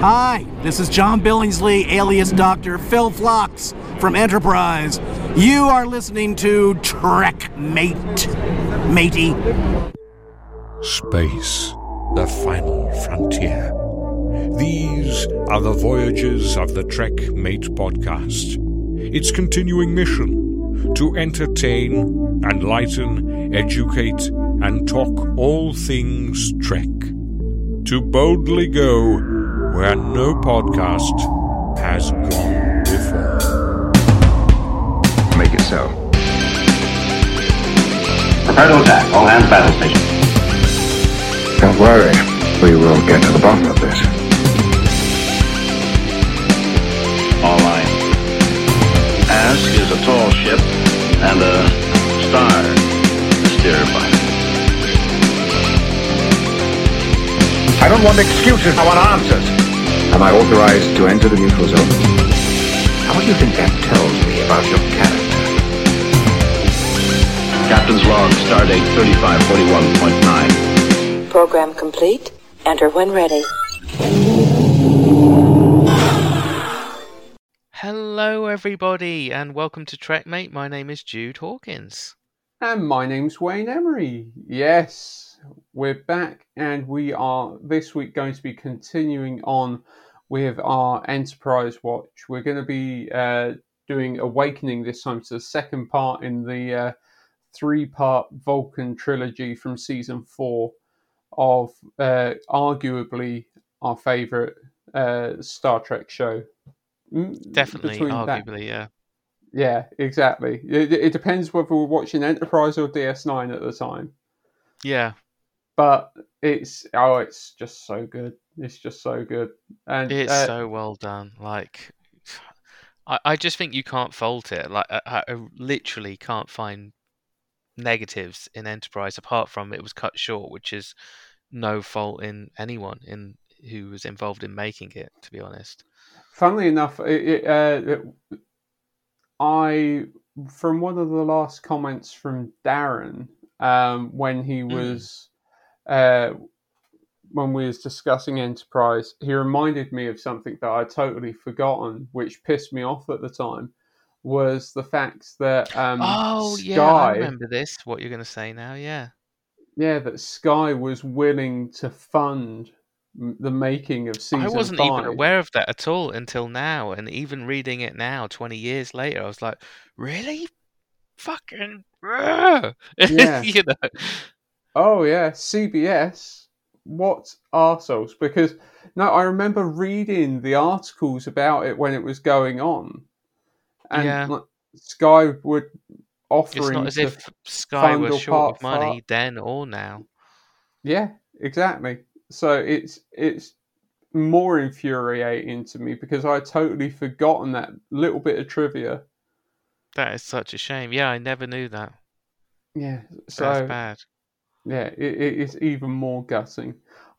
Hi, this is John Billingsley, alias Dr. Phil Phlox from Enterprise. You are listening to Trek Mate. Matey. Space, the final frontier. These are the voyages of the Trek Mate podcast. Its continuing mission to entertain, enlighten, educate, and talk all things Trek. To boldly go where no podcast has gone before. Make it so. Prepare to attack. All hands battle station. Don't worry. We will get to the bottom of this. All right. Ask is a tall ship and a star to steer by. I don't want excuses. I want answers. Am I authorized to enter the neutral zone? How do you think that tells me about your character? Captain's log, stardate 3541.9. Program complete. Enter when ready. Hello, everybody, and welcome to TrekMate. My name is Jude Hawkins. And my name's Wayne Emery. Yes, we're back, and we are this week going to be continuing on with our Enterprise Watch. We're going to be uh, doing Awakening this time, so the second part in the uh, three part Vulcan trilogy from season four of uh, arguably our favourite uh, Star Trek show. Mm, Definitely, between that- arguably, yeah. yeah, exactly. It, it depends whether we're watching Enterprise or DS9 at the time. Yeah, But it's oh, it's just so good. It's just so good, and it's uh, so well done. Like, I, I just think you can't fault it. Like, I, I literally can't find negatives in Enterprise apart from it was cut short, which is no fault in anyone in who was involved in making it. To be honest. funnily enough, it, it, uh, it, I from one of the last comments from Darren um, when he was uh, when we was discussing Enterprise, he reminded me of something that I'd totally forgotten, which pissed me off at the time. Was the fact that um, oh Sky, yeah, I remember this. What you're going to say now? Yeah. yeah, that Sky was willing to fund the making of season I wasn't five. even aware of that at all until now, and even reading it now, twenty years later, I was like, "Really, fucking. Yeah. you know, Oh yeah, CBS. What arseholes? Because no, I remember reading the articles about it when it was going on, and Yeah. like, Sky would it's offering not as if Sky was short part of money far- then or now. yeah, exactly. So it's it's more infuriating to me because I totally forgotten that little bit of trivia. That is such a shame. Yeah, I never knew that. Yeah, so That's so bad. Yeah, it, it is even more gutting.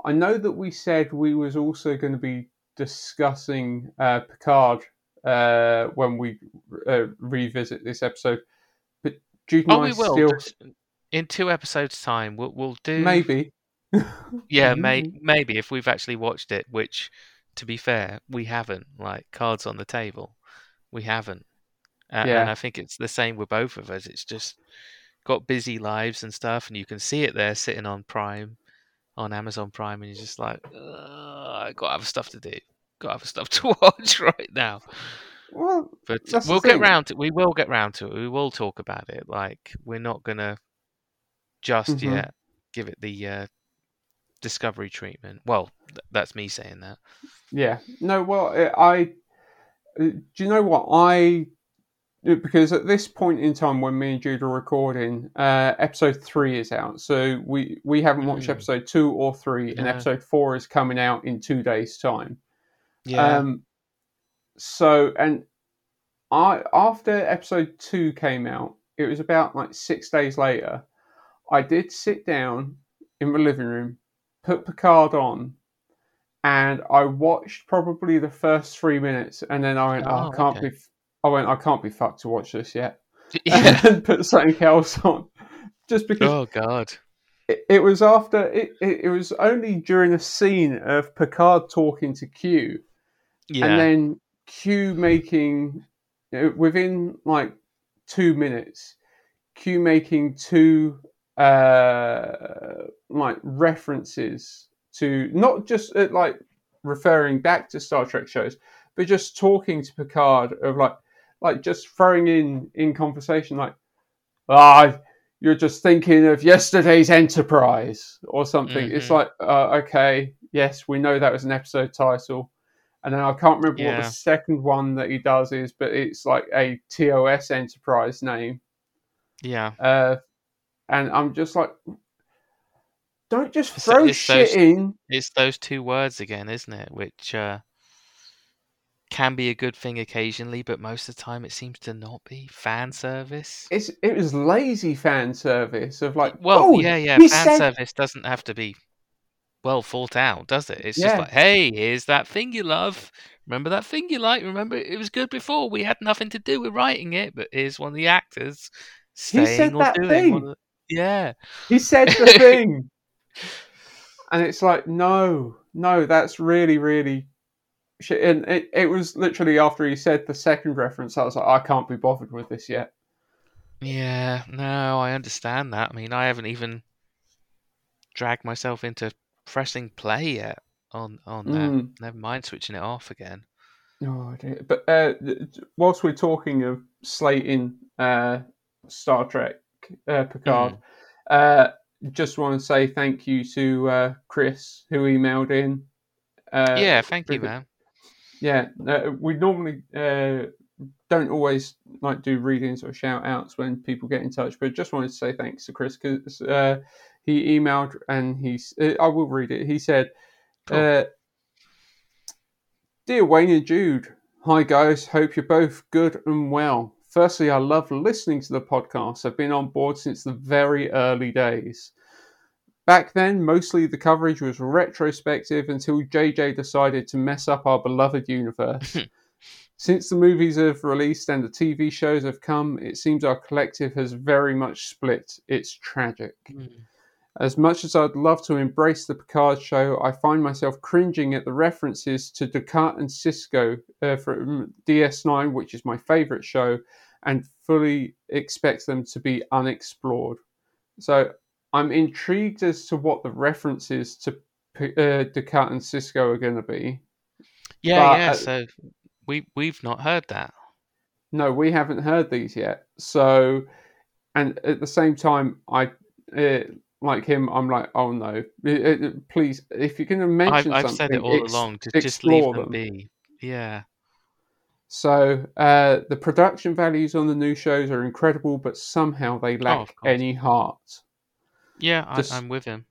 I know that we said we was also going to be discussing uh, Picard uh, when we uh, revisit this episode, but Jude and Oh, will. still In two episodes' time, we'll we'll do maybe. Yeah, may, maybe if we've actually watched it, which, to be fair, we haven't. Like cards on the table, we haven't. A- And I think it's the same with both of us. It's just got busy lives and stuff, and you can see it there sitting on Prime, on Amazon Prime, and you're just like, I got other stuff to do, got other stuff to watch right now. Well, But we'll get thing. round to. We will get round to it. We will talk about it. Like we're not gonna just Mhm. yet give it the uh, discovery treatment. Well, th- that's me saying that. yeah. No, well, uh, I. uh, Do you know what I? Because at this point in time, when me and Jude are recording, uh, episode three is out. So we we haven't watched Mm. episode two or three, and episode four is coming out in two days' time. Yeah. Um, so and I after episode two came out, it was about like six days later. I did sit down in my living room, put Picard on, and I watched probably the first three minutes, and then I went, "Oh, Oh, I can't okay. be." I went, "I can't be fucked to watch this yet," yeah. and put something else on, just because oh God. it, it was after it, it. It was only during a scene of Picard talking to Q, Yeah. and then Q making uh, within like two minutes, Q making two uh like references to not just uh, like referring back to Star Trek shows, but just talking to Picard of like like just throwing in in conversation like ah you're just thinking of yesterday's Enterprise or something. It's Mhm. like uh, okay, yes, we know that was an episode title. And then I can't remember what the second one that he does is, but it's like a TOS Enterprise name. yeah. Uh, and I'm just like, don't just It's- throw it's shit those- in. It's those two words again, isn't it? Which uh, can be a good thing occasionally, but most of the time it seems to not be. Fan service. It's it was lazy fan service of like, Well, oh, yeah, yeah. Fan said- service doesn't have to be well thought out, does it? It's Yeah. just like, hey, here's that thing you love. Remember that thing you like? Remember it was good before. We had nothing to do with writing it, but here's one of the actors He saying said or that doing. thing. the- Yeah. He said the thing, and it's like, no, no, that's really, really shit. And it, it was literally after he said the second reference, I was like, I can't be bothered with this yet. Yeah, no, I understand that. I mean, I haven't even dragged myself into pressing play yet on on that. Mm. Never mind switching it off again. Oh dear. But uh, whilst we're talking of slating uh, Star Trek uh, Picard, Mm. uh, just want to say thank you to uh, Chris who emailed in. Uh, yeah, thank you, man. Yeah, uh, we normally uh, don't always like do readings or shout outs when people get in touch, but just wanted to say thanks to Chris because uh, he emailed and he's. Uh, I will read it. He said, Cool. uh, "Dear Wayne and Jude, hi guys. Hope you're both good and well. Firstly, I love listening to the podcast. I've been on board since the very early days." Back then, mostly the coverage was retrospective until JJ decided to mess up our beloved universe. Since the movies have released and the TV shows have come, it seems our collective has very much split. It's tragic. Mm. As much as I'd love to embrace the Picard show, I find myself cringing at the references to Descartes and Sisko uh, from DS9, which is my favourite show, and fully expect them to be unexplored. So I'm intrigued as to what the references to uh, Descartes and Sisko are going to be. Yeah, But, yeah. uh, So we we've not heard that. No, we haven't heard these yet. So, and at the same time, I uh, like him. I'm like, oh no, Uh, uh, please, if you're going to I've mention I've something, said it all ex- along. Just just leave them, them. be. Yeah. So, uh, the production values on the new shows are incredible, but somehow they lack Oh, any heart, Yeah, I, Just- I'm with him.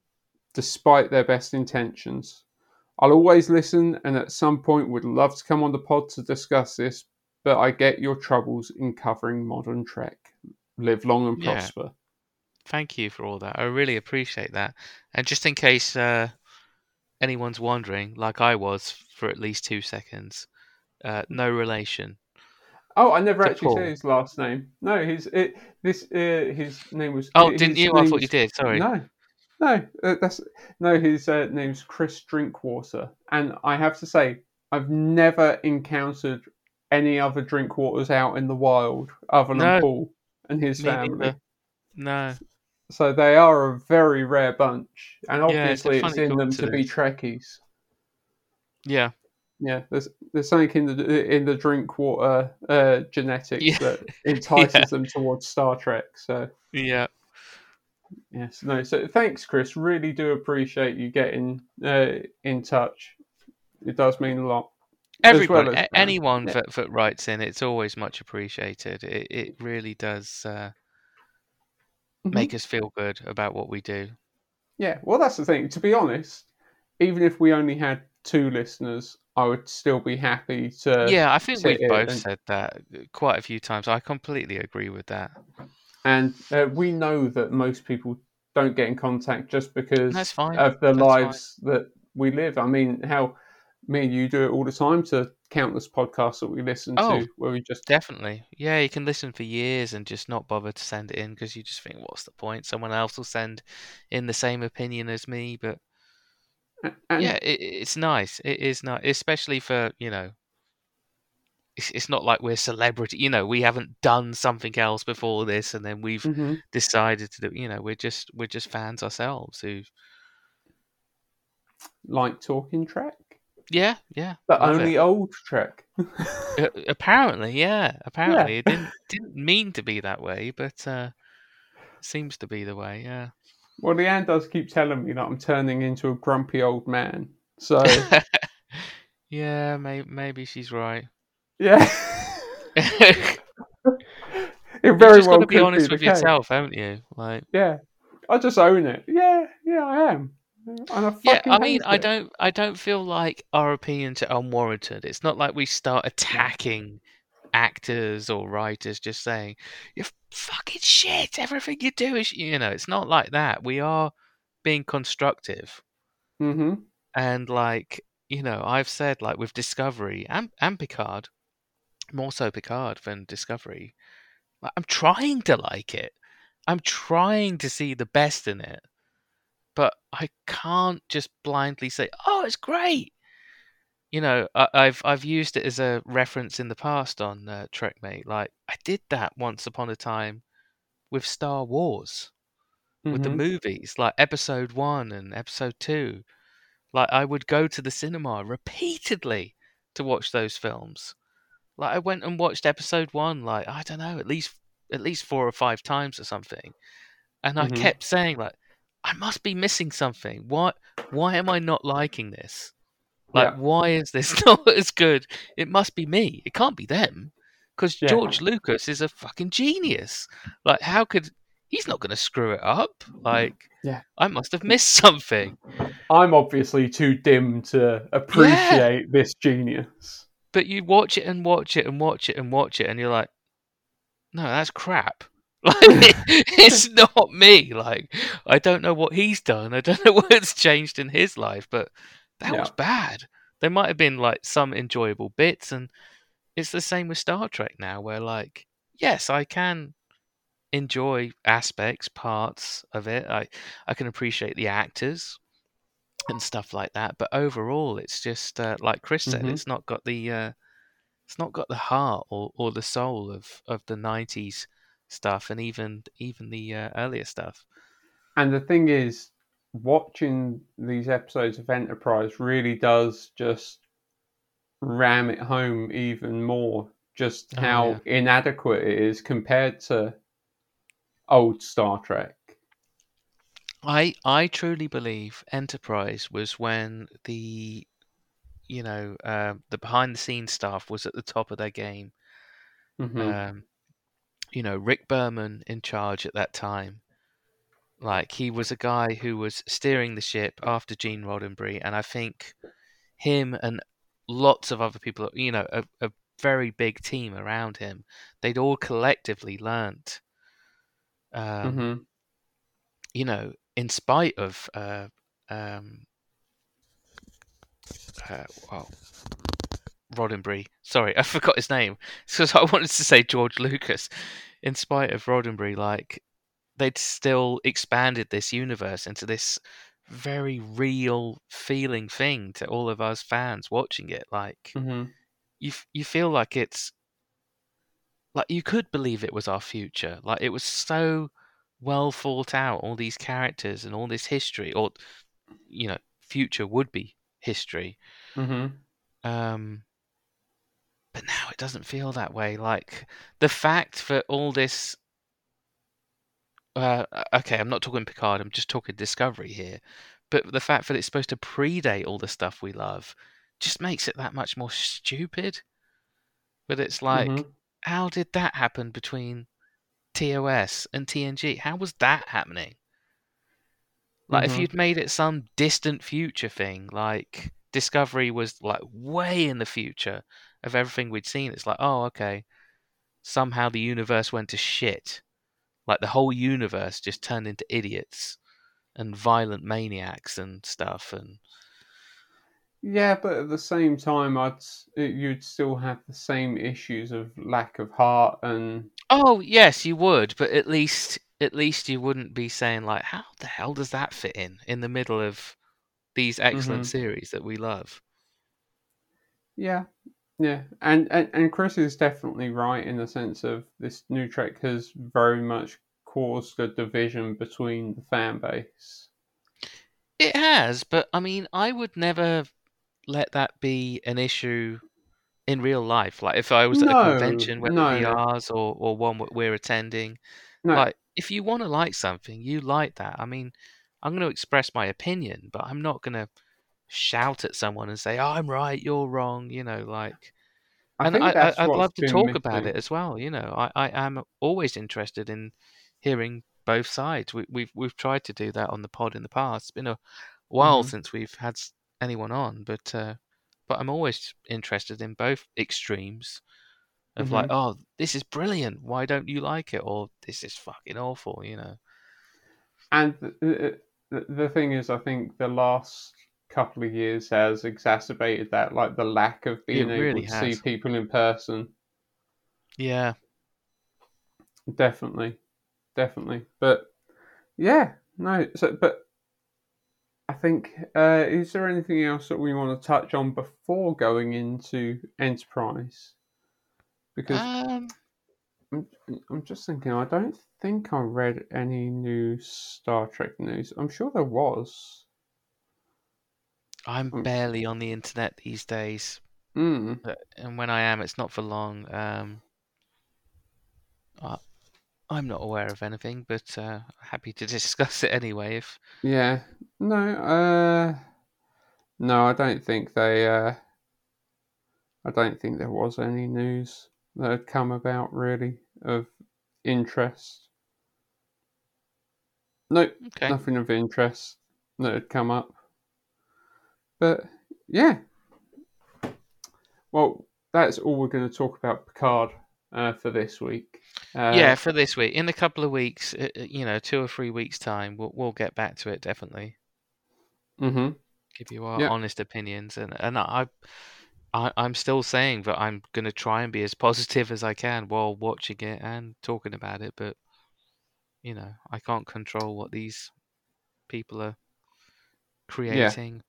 despite their best intentions. I'll always listen, and at some point would love to come on the pod to discuss this. But I get your troubles in covering modern Trek. Live long and Yeah. prosper. Thank you for all that. I really appreciate that. And just in case uh, anyone's wondering, like I was for at least two seconds, uh, no relation. Oh, I never actually Paul. said his last name. No, his it, this uh, his name was. Oh, his didn't you? I thought you did. Sorry. No, no, uh, that's no. His uh, name's Chris Drinkwater, and I have to say, I've never encountered any other Drinkwaters out in the wild other than No. Paul and his family. neither. No. So they are a very rare bunch, and Yeah, it's obviously it's, in them to be. Trekkies. Yeah. Yeah, there's there's something in the in the Drinkwater uh, genetics Yeah. that entices Yeah. them towards Star Trek. So Yeah. yes, no. So thanks, Chris. Really do appreciate you getting uh, in touch. It does mean a lot. As well as anyone Yeah. that, that writes in, it's always much appreciated. It, it really does uh, Mhm. make us feel good about what we do. Yeah, well, that's the thing. To be honest, even if we only had two listeners, I would still be happy to. yeah, I think we've both and- said that quite a few times. I completely agree with that. And uh, we know that most people don't get in contact just because That's fine. of the That's fine. lives that we live. I mean, how me and you do it all the time to countless podcasts that we listen Oh, to where we just Definitely. Yeah, you can listen for years and just not bother to send it in because you just think, what's the point? Someone else will send in the same opinion as me. But and yeah, it, it's nice. It is nice, especially for, you know, it's, it's not like we're celebrity. You know, we haven't done something else before this and then we've Mhm. decided to do, you know, we're just, we're just fans ourselves who, like talking Trek, yeah, yeah. but love it. only old Trek. Uh, apparently, yeah. Apparently, it didn't didn't mean to be that way, but uh, seems to be the way. Yeah. Well, Leanne does keep telling me that I'm turning into a grumpy old man. So yeah, may, maybe she's right. yeah, You've it very just well got to be honest the with case. yourself, haven't you? Like, Yeah, I just own it. Yeah, yeah, I am. And I yeah. I mean, I don't, I don't feel like our opinions are unwarranted. It's not like we start attacking actors or writers, just saying you're fucking shit. Everything you do is, you know, it's not like that. We are being constructive. hmm and like you know i've said like with discovery and, and picard more so picard than discovery like, i'm trying to like it i'm trying to see the best in it but i can't just blindly say oh it's great you know I, i've i've used it as a reference in the past on uh, trekmate like i did that once upon a time with star wars with the Mhm. movies like episode 1 and episode 2 like I would go to the cinema repeatedly to watch those films. Like I went and watched episode 1 like I don't know, at least at least 4 or 5 times or something. And I Mhm. kept saying like I must be missing something. Why why am I not liking this? Like Yeah. why is this not as good? It must be me. It can't be them. Cuz Yeah. George Lucas is a fucking genius. Like how could he's not going to screw it up? Like Yeah. I must have missed something. I'm obviously too dim to appreciate this genius. but you watch it and watch it and watch it and watch it and you're like no that's crap like it's not me like i don't know what he's done i don't know what's changed in his life but that was bad. There might have been like some enjoyable bits and it's the same with star trek now where like yes i can enjoy aspects parts of it. I i can appreciate the actors and stuff like that but overall it's just uh, like chris said Mhm. it's not got the uh, it's not got the heart or, or the soul of, of the 90s stuff and even even the uh, earlier stuff. And the thing is, watching these episodes of Enterprise really does just ram it home even more just Oh, how yeah. inadequate it is compared to old Star Trek. I I truly believe Enterprise was when the you know um, the behind the scenes staff was at the top of their game. hmm Um, you know Rick Berman in charge at that time. Like he was a guy who was steering the ship after Gene Roddenberry, and I think him and lots of other people, you know, a, a very big team around him, they'd all collectively learnt. Um, hmm you know, in spite of uh, um, uh, well, Roddenberry. Sorry, I forgot his name. Because I wanted to say George Lucas. In spite of Roddenberry, like they'd still expanded this universe into this very real feeling thing to all of us fans watching it. Like hmm you, you feel like it's like you could believe it was our future. Like it was so well thought out. All these characters and all this history, or you know, future would be history. hmm Um, but now it doesn't feel that way. Like the fact that all this. Uh, okay, I'm not talking Picard. I'm just talking Discovery here. But the fact that it's supposed to predate all the stuff we love just makes it that much more stupid. But it's like, Mhm. how did that happen between TOS and TNG? How was that happening? Like, if Mhm. you'd made it some distant future thing, like Discovery was like way in the future of everything we'd seen, it's like, oh, okay. Somehow the universe went to shit. Like the whole universe just turned into idiots and violent maniacs and stuff. And Yeah, but at the same time, I'd you'd still have the same issues of lack of heart and Oh, yes, you would, but at least at least you wouldn't be saying like, how the hell does that fit in in the middle of these excellent Mhm. series that we love? yeah, yeah, and, and and Chris is definitely right in the sense of this new Trek has very much caused a division between the fan base. It has, but I mean, I would never let that be an issue in real life. Like if I was at a convention, whether no, no. or, or one we're attending, No, like if you want to like something, you like that. I mean, I'm going to express my opinion, but I'm not going to shout at someone and say, "I'm right, you're wrong." You know, like, I and I, I'd love to talk about it as well. You know, I, I am always interested in hearing both sides. We, we've we've tried to do that on the pod in the past. It's been a while Mhm. since we've had anyone on, but uh, but I'm always interested in both extremes of like, Mhm. oh, this is brilliant. Why don't you like it? Or this is fucking awful. You know. And the, the, the thing is, I think the last couple of years has exacerbated that, like the lack of being able really to see people in person. Yeah. Definitely, definitely. But yeah, no. So, but I think uh, is there anything else that we want to touch on before going into Enterprise? Because Um. I'm, I'm just thinking, I don't think I read any new Star Trek news. I'm sure there was. I'm Mm. barely on the internet these days, Mm. but, and when I am, it's not for long. Um, I, I'm not aware of anything, but uh, happy to discuss it anyway. If Yeah. No, uh no, I don't think they uh I don't think there was any news that had come about really of interest. Nope, okay, nothing of interest that had come up. But yeah. Well, that's all we're going to talk about Picard uh, for this week. Uh, yeah, for this week, in a couple of weeks, uh, uh, you know, two or three weeks time, we'll we'll get back to it definitely. Mm-hmm. Give you our Yeah. honest opinions, and and I. I, I'm still saying that I'm going to try and be as positive as I can while watching it and talking about it, but you know, I can't control what these people are creating,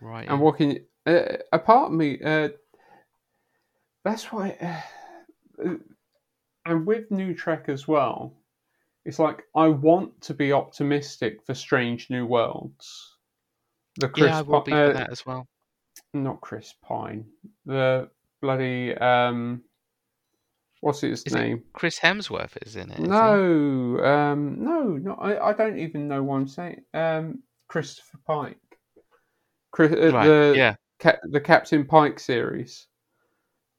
right? And can uh, a part of me, uh, that's why, uh, and with New Trek as well, it's like I want to be optimistic for Strange New Worlds. The Chris, yeah, I will be for uh, that as well. not Chris Pine, the bloody um, what's his Is name? Chris Hemsworth is in it. No, um, no, no. I, I don't even know what I'm saying. Um, Christopher uh, Right. the yeah. Ca- the Captain Pike series.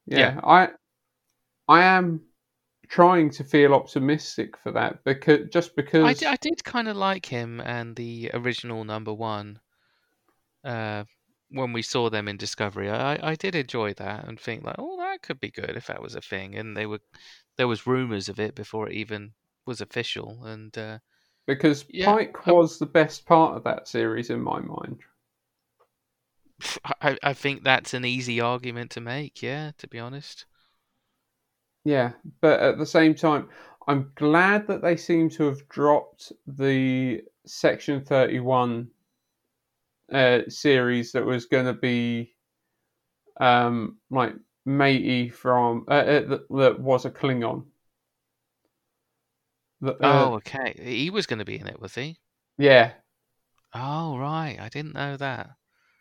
Yeah, Yeah. I I am trying to feel optimistic for that because just because I, d- I did kind of like him and the original number one. Uh, when we saw them in Discovery, I, I did enjoy that and think like, oh, that could be good if that was a thing. And they were, there was rumors of it before it even was official. And uh, because Yeah, Pike I- was the best part of that series in my mind. I, I think that's an easy argument to make. Yeah, to be honest. Yeah, but at the same time, I'm glad that they seem to have dropped the Section 31 uh, series that was going to be um, like matey from uh, uh, that, that was a Klingon. That, uh, oh, okay. He was going to be in it, was he? yeah, Oh, right. I didn't know that.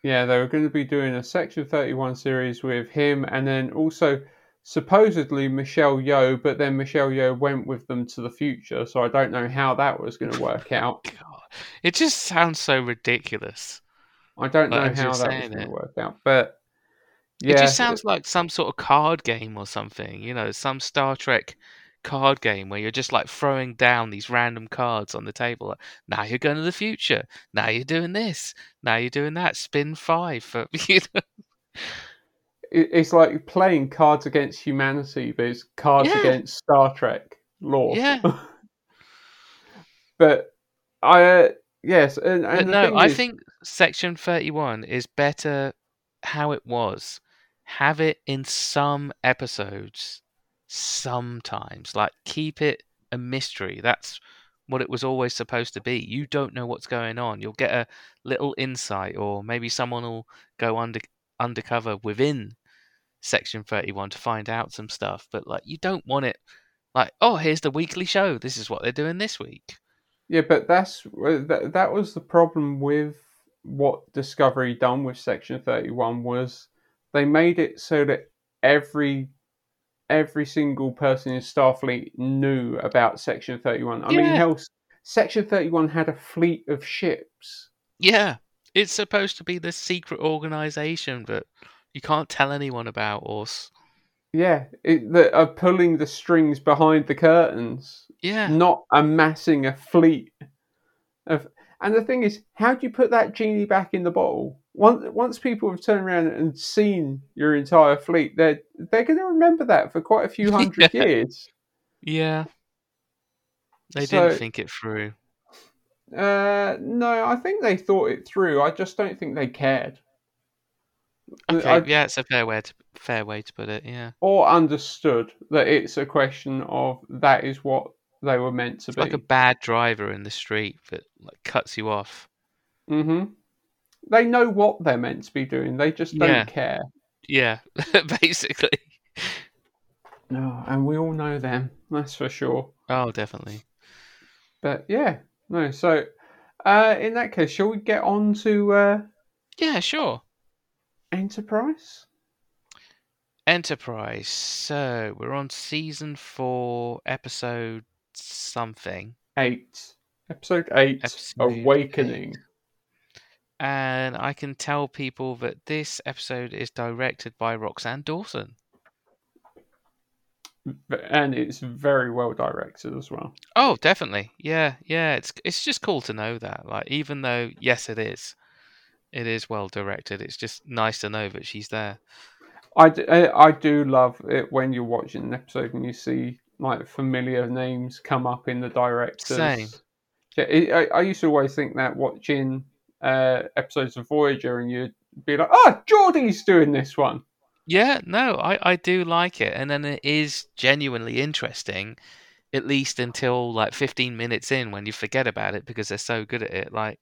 Yeah, they were going to be doing a Section 31 series with him, and then also supposedly Michelle Yeoh, but then Michelle Yeoh went with them to the future, so I don't know how that was going to work out. God, it just sounds so ridiculous. I don't know Like, as how that was going to work out, but yeah, It just sounds like some sort of card game or something, you know, some Star Trek card game where you're just like throwing down these random cards on the table. Like, now you're going to the future. Now you're doing this. Now you're doing that. Spin five for you know. it's like playing Cards Against Humanity, but it's Cards Yeah. Against Star Trek lore. Yeah. but I uh, yes, and, and no, I is- think Section 31 is better how it was. Have it in some episodes, sometimes. Like keep it a mystery. That's what it was always supposed to be. You don't know what's going on. You'll get a little insight, or maybe someone will go under undercover within Section Thirty One to find out some stuff. But like, you don't want it like, oh, here's the weekly show. This is what they're doing this week. Yeah, but that's that, that was the problem with what Discovery done with Section 31 was they made it so that every every single person in Starfleet knew about Section 31. I mean, Yeah. hell, Section 31 had a fleet of ships. Yeah, it's supposed to be this secret organization that you can't tell anyone about, or Yeah, it, that are pulling the strings behind the curtains, yeah, not amassing a fleet of. And the thing is, how do you put that genie back in the bottle? Once once people have turned around and seen your entire fleet, they're they're going to remember that for quite a few hundred Yeah. years. yeah. They So- didn't think it through. Uh, no, I think they thought it through. I just don't think they cared. Okay, I- yeah, it's a fair way to fair way to put it. Yeah, or understood that it's a question of that is what they were meant to it's be. like a bad driver in the street that like cuts you off. hmm They know what they're meant to be doing. They just don't Yeah. care. Yeah, basically. No, and we all know them. That's for sure. Oh, definitely. But yeah, no. So, uh, in that case, shall we get on to uh, Yeah, sure. Enterprise? Enterprise. So we're on season four, episode something. Eight, episode eight, Episode Awakening. And I can tell people that this episode is directed by Roxann Dawson. and it's very well directed as well. Oh, definitely. Yeah, yeah. It's it's just cool to know that. Like, even though yes, it is, it is well directed. It's just nice to know that she's there. I do, I I do love it when you're watching an episode and you see like familiar names come up in the directors. Same. Yeah, it, I, I used to always think that watching uh, episodes of Voyager and you'd be like, "Ah, Geordi's doing this one." Yeah, no, I I do like it, and then it is genuinely interesting, at least until like 15 minutes in when you forget about it because they're so good at it. Like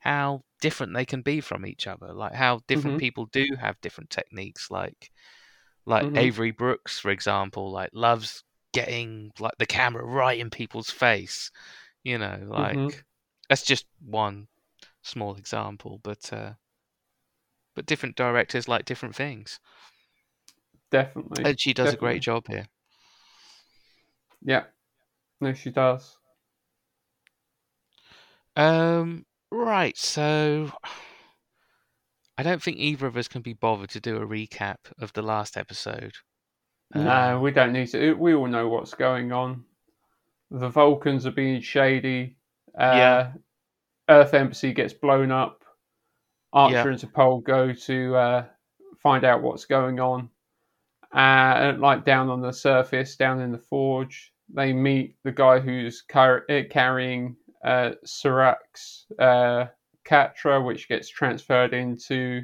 how different they can be from each other. Like how different Mhm. people do have different techniques. Like like Mhm. Avery Brooks, for example, like loves getting like the camera right in people's face. You know, like Mhm. that's just one small example, but uh but different directors like different things. Definitely. And she does a great job here. Yeah. No, she does. Um, right. So, I don't think either of us can be bothered to do a recap of the last episode. no, Um, we don't need to. We all know what's going on. The Vulcans are being shady. Uh, Yeah. Earth Embassy gets blown up. Archer Yeah. and T'Pol go to uh, find out what's going on. Uh, and, like down on the surface, down in the forge, they meet the guy who's car- uh, carrying uh, Syrran's uh, katra, which gets transferred into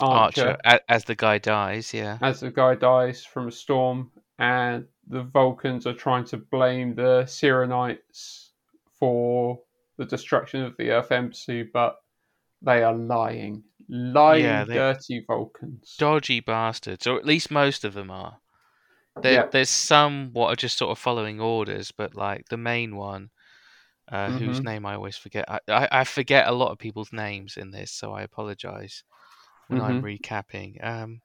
Archer, Archer, as the guy dies. Yeah. as the guy dies from a storm, and the Vulcans are trying to blame the Syrrannites for the destruction of the Earth Embassy, but they are lying. Lying, Yeah, dirty Vulcans. Dodgy bastards, or at least most of them are. There, Yeah. There's some what are just sort of following orders, but like the main one, uh, whose Mhm. name I always forget. I, I, I forget a lot of people's names in this, so I apologize when I'm recapping. Um,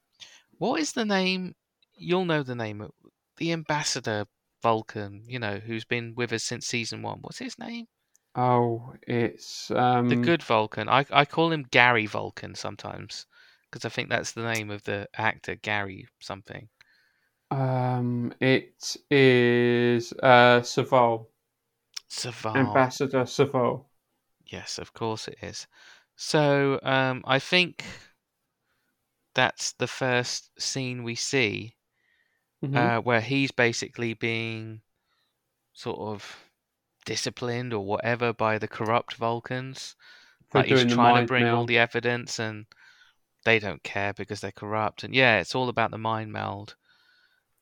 what is the name? You'll know the name. of The ambassador Vulcan, you know, who's been with us since season one. What's his name? Oh, it's um, The good Vulcan. I I call him Gary Vulcan sometimes because I think that's the name of the actor, Gary something. Um, it is uh, Soval, Soval. Ambassador Soval. Yes, of course it is. So um, I think that's the first scene we see Mhm. uh, where he's basically being sort of disciplined or whatever by the corrupt Vulcans. For Like he's trying to bring all the evidence and they don't care because they're corrupt. And yeah, it's all about the mind meld,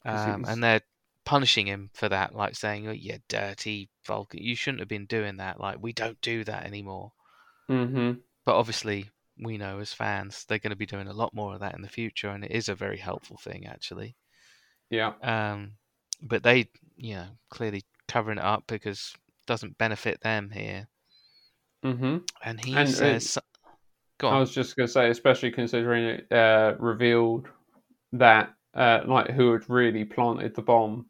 Um, and they're punishing him for that, like saying, "Oh, you dirty Vulcan, you shouldn't have been doing that. Like, we don't do that anymore." Mm-hmm. But obviously, we know as fans they're going to be doing a lot more of that in the future, and it is a very helpful thing actually. Yeah. Um, but they, you know, clearly covering it up because doesn't benefit them here. Mm-hmm. And he And, uh, says, "Go on." I was just going to say, especially considering it uh, revealed that uh, like who had really planted the bomb.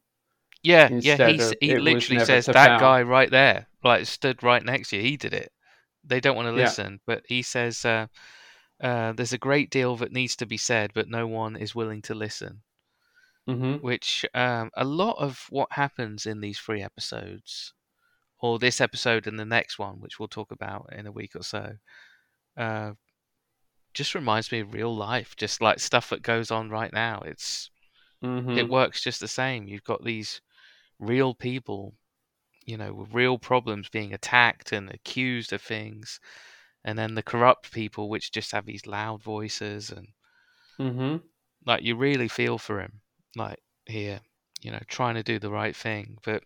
Yeah, yeah, he of he literally says that foul." guy right there, like stood right next to you. He did it. They don't want to Yeah. listen, but he says uh, uh, there's a great deal that needs to be said, but no one is willing to listen. Mm-hmm. Which um, a lot of what happens in these three episodes, or this episode and the next one, which we'll talk about in a week or so, uh, just reminds me of real life, just like stuff that goes on right now. It's Mm-hmm. it works just the same. You've got these real people, you know, with real problems being attacked and accused of things, and then the corrupt people, which just have these loud voices, and mm-hmm. like you really feel for him, like here, you know, trying to do the right thing, but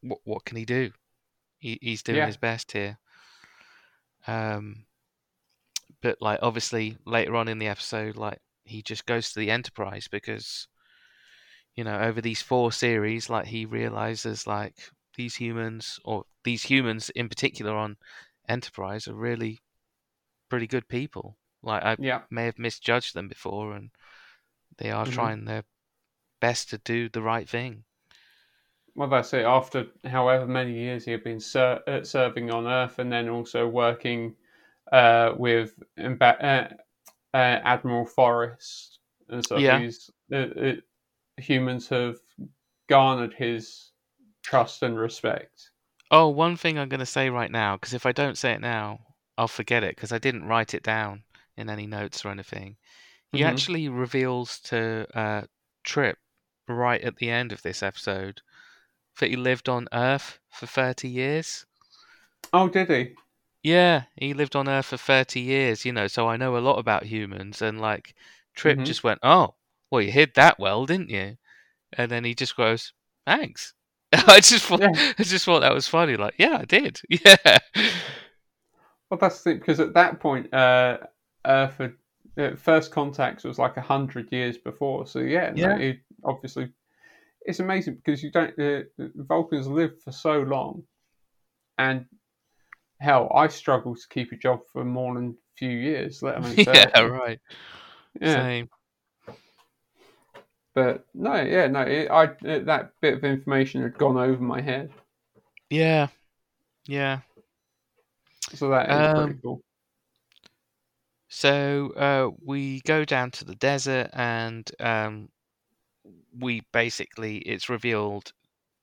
what what can he do? He, he's doing Yeah. his best here. Um, but like obviously later on in the episode, like he just goes to the Enterprise because you know over these four series, like he realizes like these humans or these humans in particular on Enterprise are really pretty good people. Like I Yeah. may have misjudged them before, and they are Mhm. trying their best to do the right thing. Well, that's it. After however many years he had been ser- uh, serving on Earth, and then also working uh, with uh, uh, Admiral Forrest and stuff, Yeah. he's, uh, humans have garnered his trust and respect. Oh, one thing I'm going to say right now, because if I don't say it now, I'll forget it because I didn't write it down in any notes or anything. He Mhm. actually reveals to uh, Trip right at the end of this episode that he lived on Earth for 30 years. Oh, did he? Yeah, he lived on Earth for 30 years, you know, so I know a lot about humans. And like, Trip Mhm. just went, Oh, well, you hid that well, didn't you? And then he just goes, Thanks. I just thought, Yeah. I just thought that was funny. Like, yeah, I did. Yeah. Well, that's the thing, because at that point, uh, Earth had, uh, first contact was like a hundred years before. So yeah, no, Yeah. obviously, it's amazing because you don't. Uh, Vulcans live for so long, and hell, I struggle to keep a job for more than a few years. Let alone yeah, right. Yeah, Same. but no, yeah, no, it, I it, that bit of information had gone over my head, Yeah. Yeah. so that is pretty Um, cool. So uh, we go down to the desert, and um, we basically it's revealed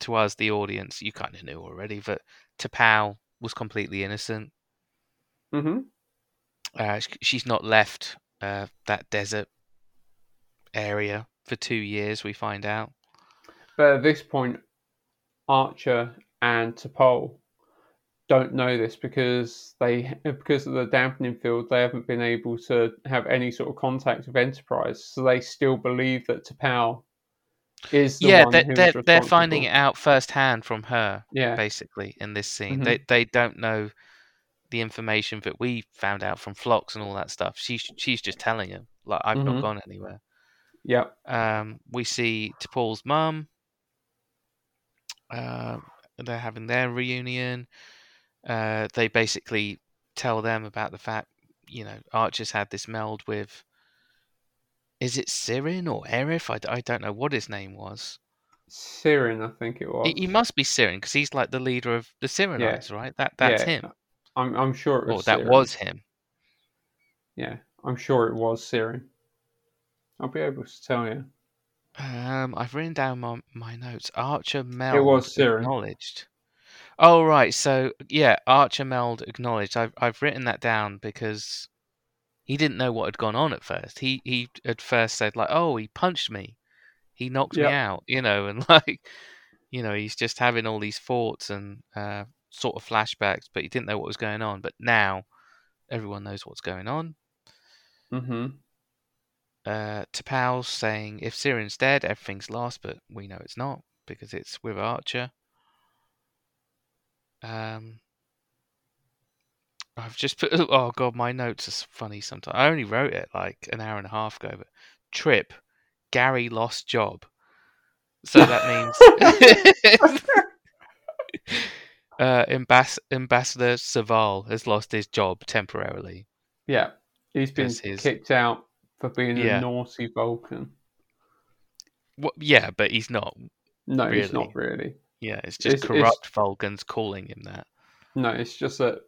to us, the audience. You kind of knew already that T'Pau was completely innocent. hmm Uh, she's not left uh, that desert area for two years. We find out. But at this point, Archer and T'Pol don't know this because they because of the dampening field they haven't been able to have any sort of contact with Enterprise, so they still believe that T'Pau is the yeah, one they're they're, they're finding it out firsthand from her. Yeah, basically in this scene. Mhm. They they don't know the information that we found out from Phlox and all that stuff. She's she's just telling him like I've Mhm. not gone anywhere. yeah, Um, we see T'Pol's mum. Uh, they're having their reunion. Uh, they basically tell them about the fact you know Archer's had this meld with. Is it Syrran or Erif? I don't know what his name was. Syrran, I think it was. He, he must be Syrran because he's like the leader of the Syrrannites, right? That that's Yeah, him. I'm I'm sure it was. that Syrran. was him. Yeah, I'm sure it was Syrran. I'll be able to tell you. Um, I've written down my, my notes. Archer Meld it was Syrran. acknowledged. Oh right, so yeah, Archer Meld acknowledged. I've I've written that down because he didn't know what had gone on at first. He he at first said like, "Oh, he punched me, he knocked me out," you know, and like, you know, he's just having all these thoughts and uh, sort of flashbacks, but he didn't know what was going on. But now everyone knows what's going on. Mm-hmm. uh, T'Pau saying if Syrran's dead, everything's lost, but we know it's not because it's with Archer. Um, I've just put. Oh god, my notes are funny sometimes. I only wrote it like an hour and a half ago, but trip, Gary lost job. So that means uh, Ambass- Ambassador Soval has lost his job temporarily. Yeah, he's been his- kicked out for being Yeah. a naughty Vulcan. Wha- yeah, but he's not. No, he's not really. Yeah, it's just It's- it's- corrupt Vulcans calling him that. No, it's just that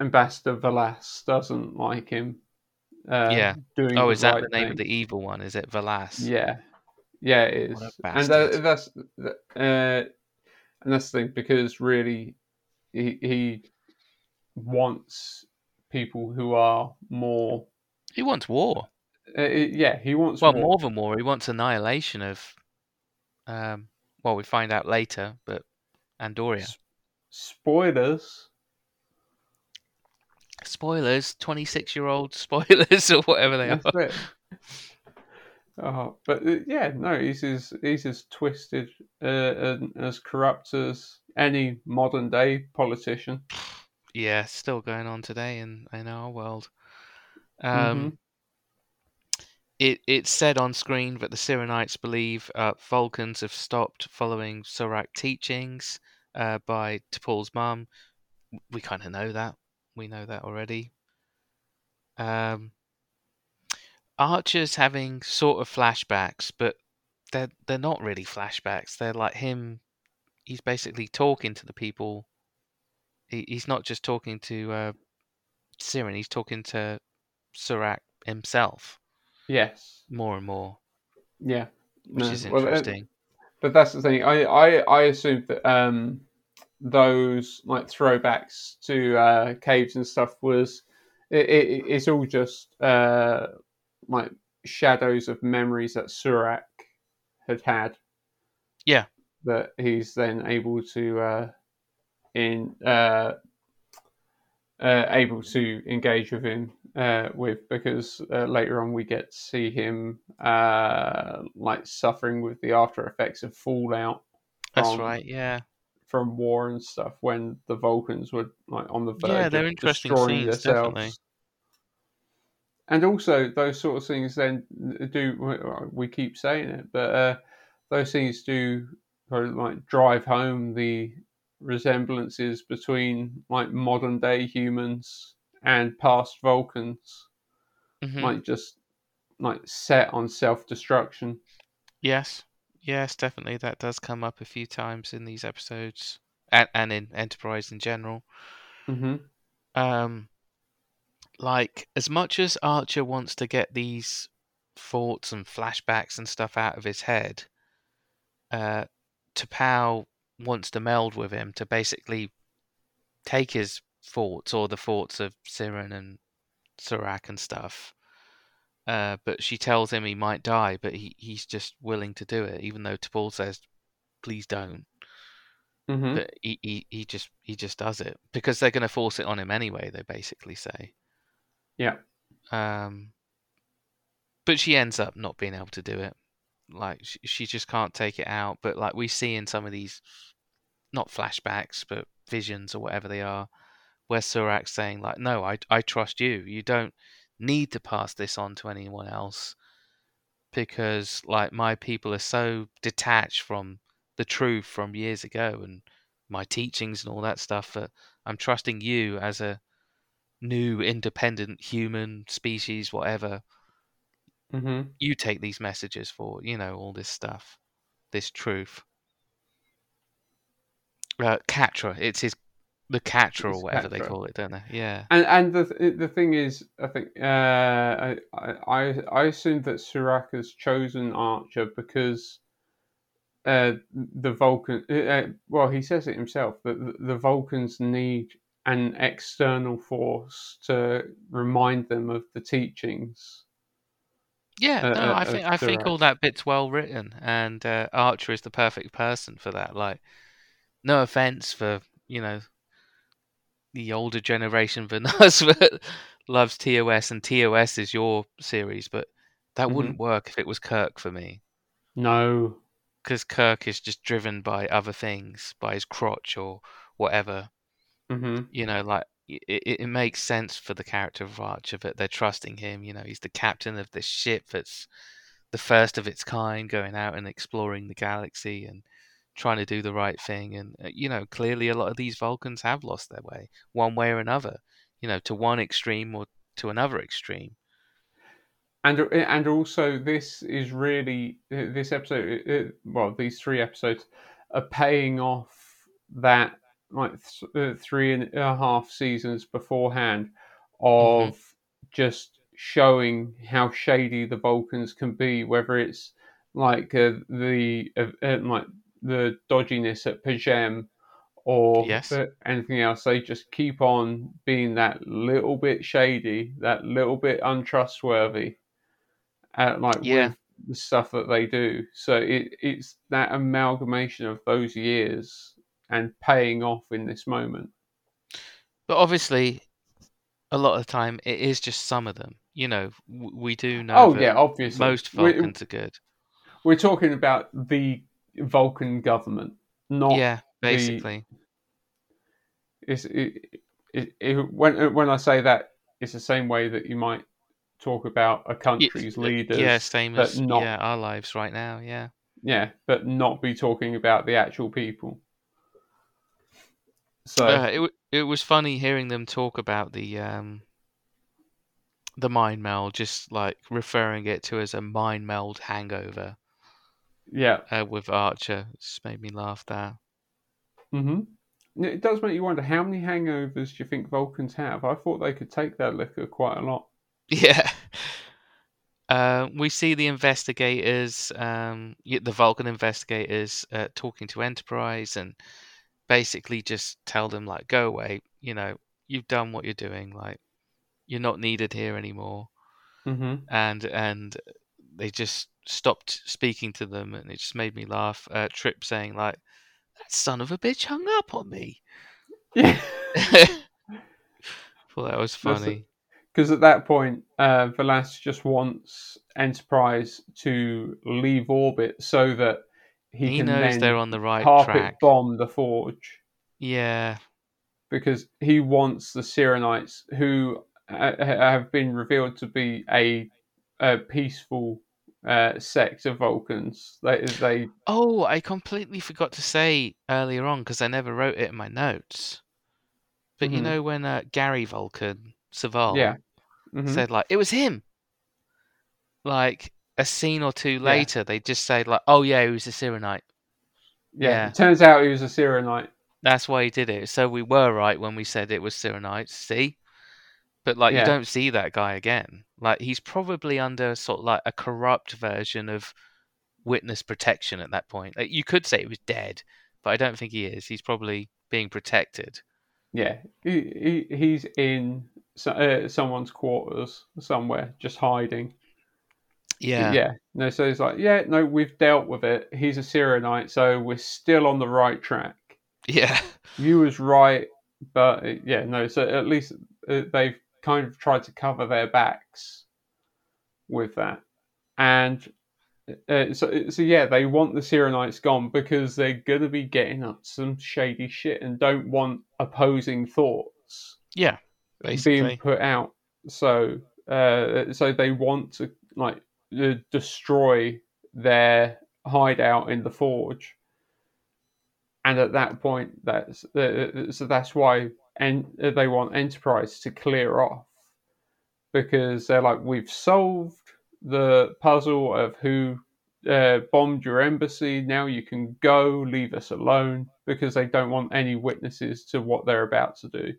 Ambassador V'Las doesn't like him. Uh, Yeah. Doing Oh, is that right the name of the evil one? Is it V'Las? Yeah, yeah, it is, and bastard. that's uh, and that's the thing because really, he he wants people who are more. He wants war. Uh, yeah, he wants Well, more. more than war. He wants annihilation of. Um. Well, we find out later, but Andoria. S- Spoilers. Spoilers. Twenty-six-year-old spoilers or whatever they That's are. it. Oh, but uh, yeah, no, he's as he's as twisted uh, and as corrupt as any modern day politician. Yeah, still going on today in in our world. Mm-hmm. Um. It it's said on screen that the Syrrannites believe uh, Vulcans have stopped following Surak teachings uh, by T'Pol's mum. We kind of know that. We know that already. Um, Archer's having sort of flashbacks, but they're they're not really flashbacks. They're like him. He's basically talking to the people. He, he's not just talking to uh, Syrran. He's talking to Surak himself Yes, more and more, yeah, which No, is well, uh, interesting. but that's the thing. I I, I assume that um those like throwbacks to uh, caves and stuff was it, it, it's all just uh like shadows of memories that Surak had had. Yeah. that he's then able to uh, in uh, uh, able to engage with him uh, with because uh, later on we get to see him uh, like suffering with the after effects of fallout That's right. Yeah. From war and stuff when the Vulcans were like on the verge Yeah, they're of interesting destroying scenes, themselves. definitely. And also, those sort of things then do. We keep saying it, but uh, those things do sort of, like drive home the resemblances between like modern day humans and past Vulcans, Mhm. like just like set on self destruction. Yes. Yes, definitely. That does come up a few times in these episodes and, and in Enterprise in general. hmm Um, like, as much as Archer wants to get these thoughts and flashbacks and stuff out of his head, uh, T'Pau wants to meld with him to basically take his thoughts or the thoughts of Syrran and Surak and stuff. Uh, but she tells him he might die, but he, he's just willing to do it, even though T'Pol says, "Please don't." hmm But he, he, he just he just does it because they're going to force it on him anyway. They basically say. Yeah. Um. But she ends up not being able to do it. Like she, she just can't take it out. But like we see in some of these, not flashbacks, but visions or whatever they are, where Surak's saying like, "No, I I trust you. You don't need to pass this on to anyone else." Because like my people are so detached from the truth from years ago and my teachings and all that stuff that I'm trusting you as a new independent human species, whatever. hmm You take these messages for, you know, all this stuff, this truth. Uh, katra, it's his, the katra or whatever they call it, don't they? Yeah. And and the th- the thing is, I think uh, I I I assume that Surak has chosen Archer because uh, the Vulcan. Uh, well, he says it himself that the, the Vulcans need an external force to remind them of the teachings. Yeah, uh, no, uh, I think I think all that bit's well written, and uh, Archer is the perfect person for that. Like, no offense for you know the older generation than us that loves TOS, and TOS is your series, but That Mhm. wouldn't work if it was Kirk for me, No. because Kirk is just driven by other things, by his crotch or whatever. hmm You know, like it, it makes sense for the character of Archer that they're trusting him. You know, he's the captain of this ship that's the first of its kind, going out and exploring the galaxy and trying to do the right thing. And uh, you know, clearly a lot of these Vulcans have lost their way, one way or another. You know, to one extreme or to another extreme. and and also this is really this episode uh, well these three episodes are paying off that like th- uh, three and a half seasons beforehand of just showing how shady the Vulcans can be whether it's like uh, the uh, uh, like the dodginess at P'Jem or Yes. anything else they just keep on being that little bit shady that little bit untrustworthy at like Yeah. with the stuff that they do. So it it's that amalgamation of those years and paying off in this moment. But obviously, a lot of the time it is just some of them. You know, we do know Oh that yeah, obviously. most We- Vulcans are good. We're talking about the Vulcan government, not yeah, basically. it's, it, it, it, when when I say that, it's the same way that you might talk about a country's uh, leaders. Yeah, same but as not yeah our lives right now. Yeah. yeah, but not be talking about the actual people. So Uh, it it was funny hearing them talk about the um the mind meld, just like referring it to as a mind meld hangover yeah, uh, with Archer. Just made me laugh. There. hmm It does make you wonder how many hangovers do you think Vulcans have? I thought they could take their liquor quite a lot. Yeah. Uh, we see the investigators, um, the Vulcan investigators, uh, talking to Enterprise and basically just tell them like, "Go away. You know, you've done what you're doing. Like, you're not needed here anymore." hmm And and they just stopped speaking to them, and it just made me laugh. Uh, Trip saying like, "That son of a bitch hung up on me." Yeah, Thought that was funny. because at that point, uh, V'Las just wants Enterprise to leave orbit so that he, He can knows they're on the right carpet track. bomb the Forge Yeah, because he wants the Syrrannites, who uh, have been revealed to be a, a peaceful uh, sect of Vulcans. They, they Oh, I completely forgot to say earlier on because I never wrote it in my notes. But you Mhm. know when uh, Gary Vulcan Soval Yeah. mhm. said like it was him. Like a scene or two Yeah. later, they just say like, "Oh yeah, he was a Syrrannite. yeah. yeah. It turns out he was a Syrrannite. That's why he did it." So we were right when we said it was Syrrannites. See, but like Yeah. you don't see that guy again. Like he's probably under sort of like a corrupt version of witness protection at that point. Like, you could say he was dead, but I don't think he is. He's probably being protected. Yeah, he, he he's in so, uh, someone's quarters somewhere, just hiding. Yeah. yeah. No, so it's like, yeah, no, we've dealt with it. He's a Syrrannite, so we're still on the right track. Yeah. You was right, but uh, yeah, no. So at least uh, they've kind of tried to cover their backs with that, and uh, so so yeah, they want the Syrrannites gone because they're gonna be getting up some shady shit and don't want opposing thoughts Yeah. basically. being put out. So uh, so they want to like uh, destroy their hideout in the forge. And at that point, that's uh, so that's why and they want Enterprise to clear off because they're like, we've solved the puzzle of who uh, bombed your embassy. Now you can go, leave us alone because they don't want any witnesses to what they're about to do.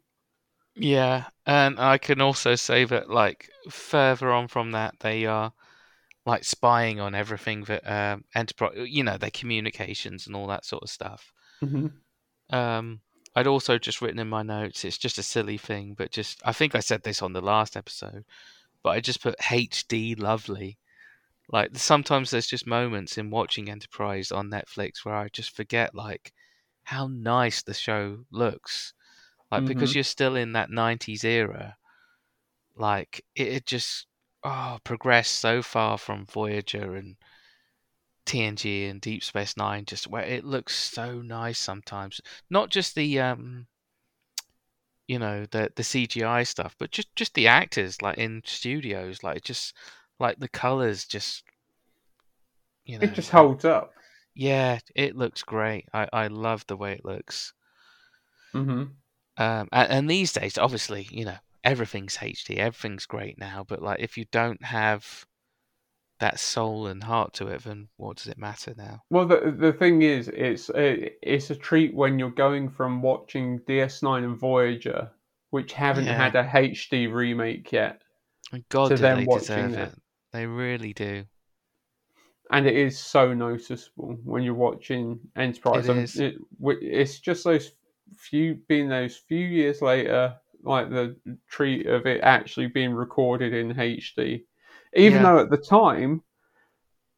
Yeah, and I can also say that like further on from that, they are like spying on everything that um, enterprise, you know, their communications and all that sort of stuff. Mhm. Um, I'd also just written in my notes. It's just a silly thing, but just I think I said this on the last episode, but I just put HD lovely. Like sometimes there's just moments in watching Enterprise on Netflix where I just forget like how nice the show looks. Like because Mhm. you're still in that '90s era, like it, it just oh progressed so far from Voyager and TNG and Deep Space Nine, just where it looks so nice sometimes. Not just the um, you know, the the CGI stuff, but just just the actors like in studios, like just like the colors, just you know, It just holds up. yeah, it looks great. I I love the way it looks. hmm Um, and, and these days, obviously, you know, everything's HD, everything's great now. But like, if you don't have that soul and heart to it, then what does it matter now? Well, the the thing is, it's a, it's a treat when you're going from watching DS9 and Voyager, which haven't Yeah. had a HD remake yet, And God, To do them they watching deserve that. it? They really do. and it is so noticeable when you're watching Enterprise. It And is. It, it's just those few, being those few years later, like the treat of it actually being recorded in HD. Even Yeah. though at the time,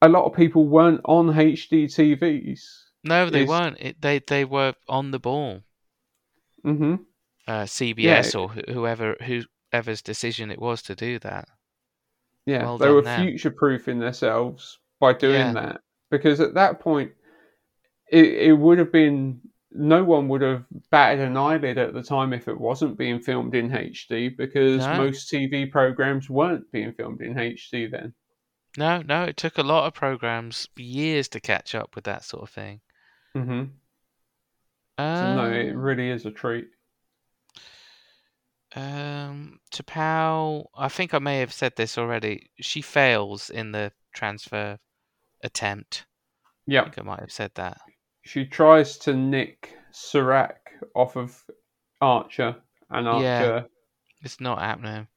a lot of people weren't on HD TVs. No, they Is- weren't. It, they they were on the ball. hmm Uh, CBS or wh- whoever whoever's decision it was to do that. Yeah, Well they were future proofing themselves by doing Yeah. that because at that point, it, it would have been no one would have batted an eyelid at the time if it wasn't being filmed in HD because No. most TV programs weren't being filmed in HD then. No, no, it took a lot of programs years to catch up with that sort of thing. Mm-hmm. So no, it Um, really is a treat. Um, T'Pau, I think I may have said this already. She fails in the transfer attempt. I Yeah, think I might have said that. She tries to nick Surak off of Archer, and Archer. Yeah. It's not happening.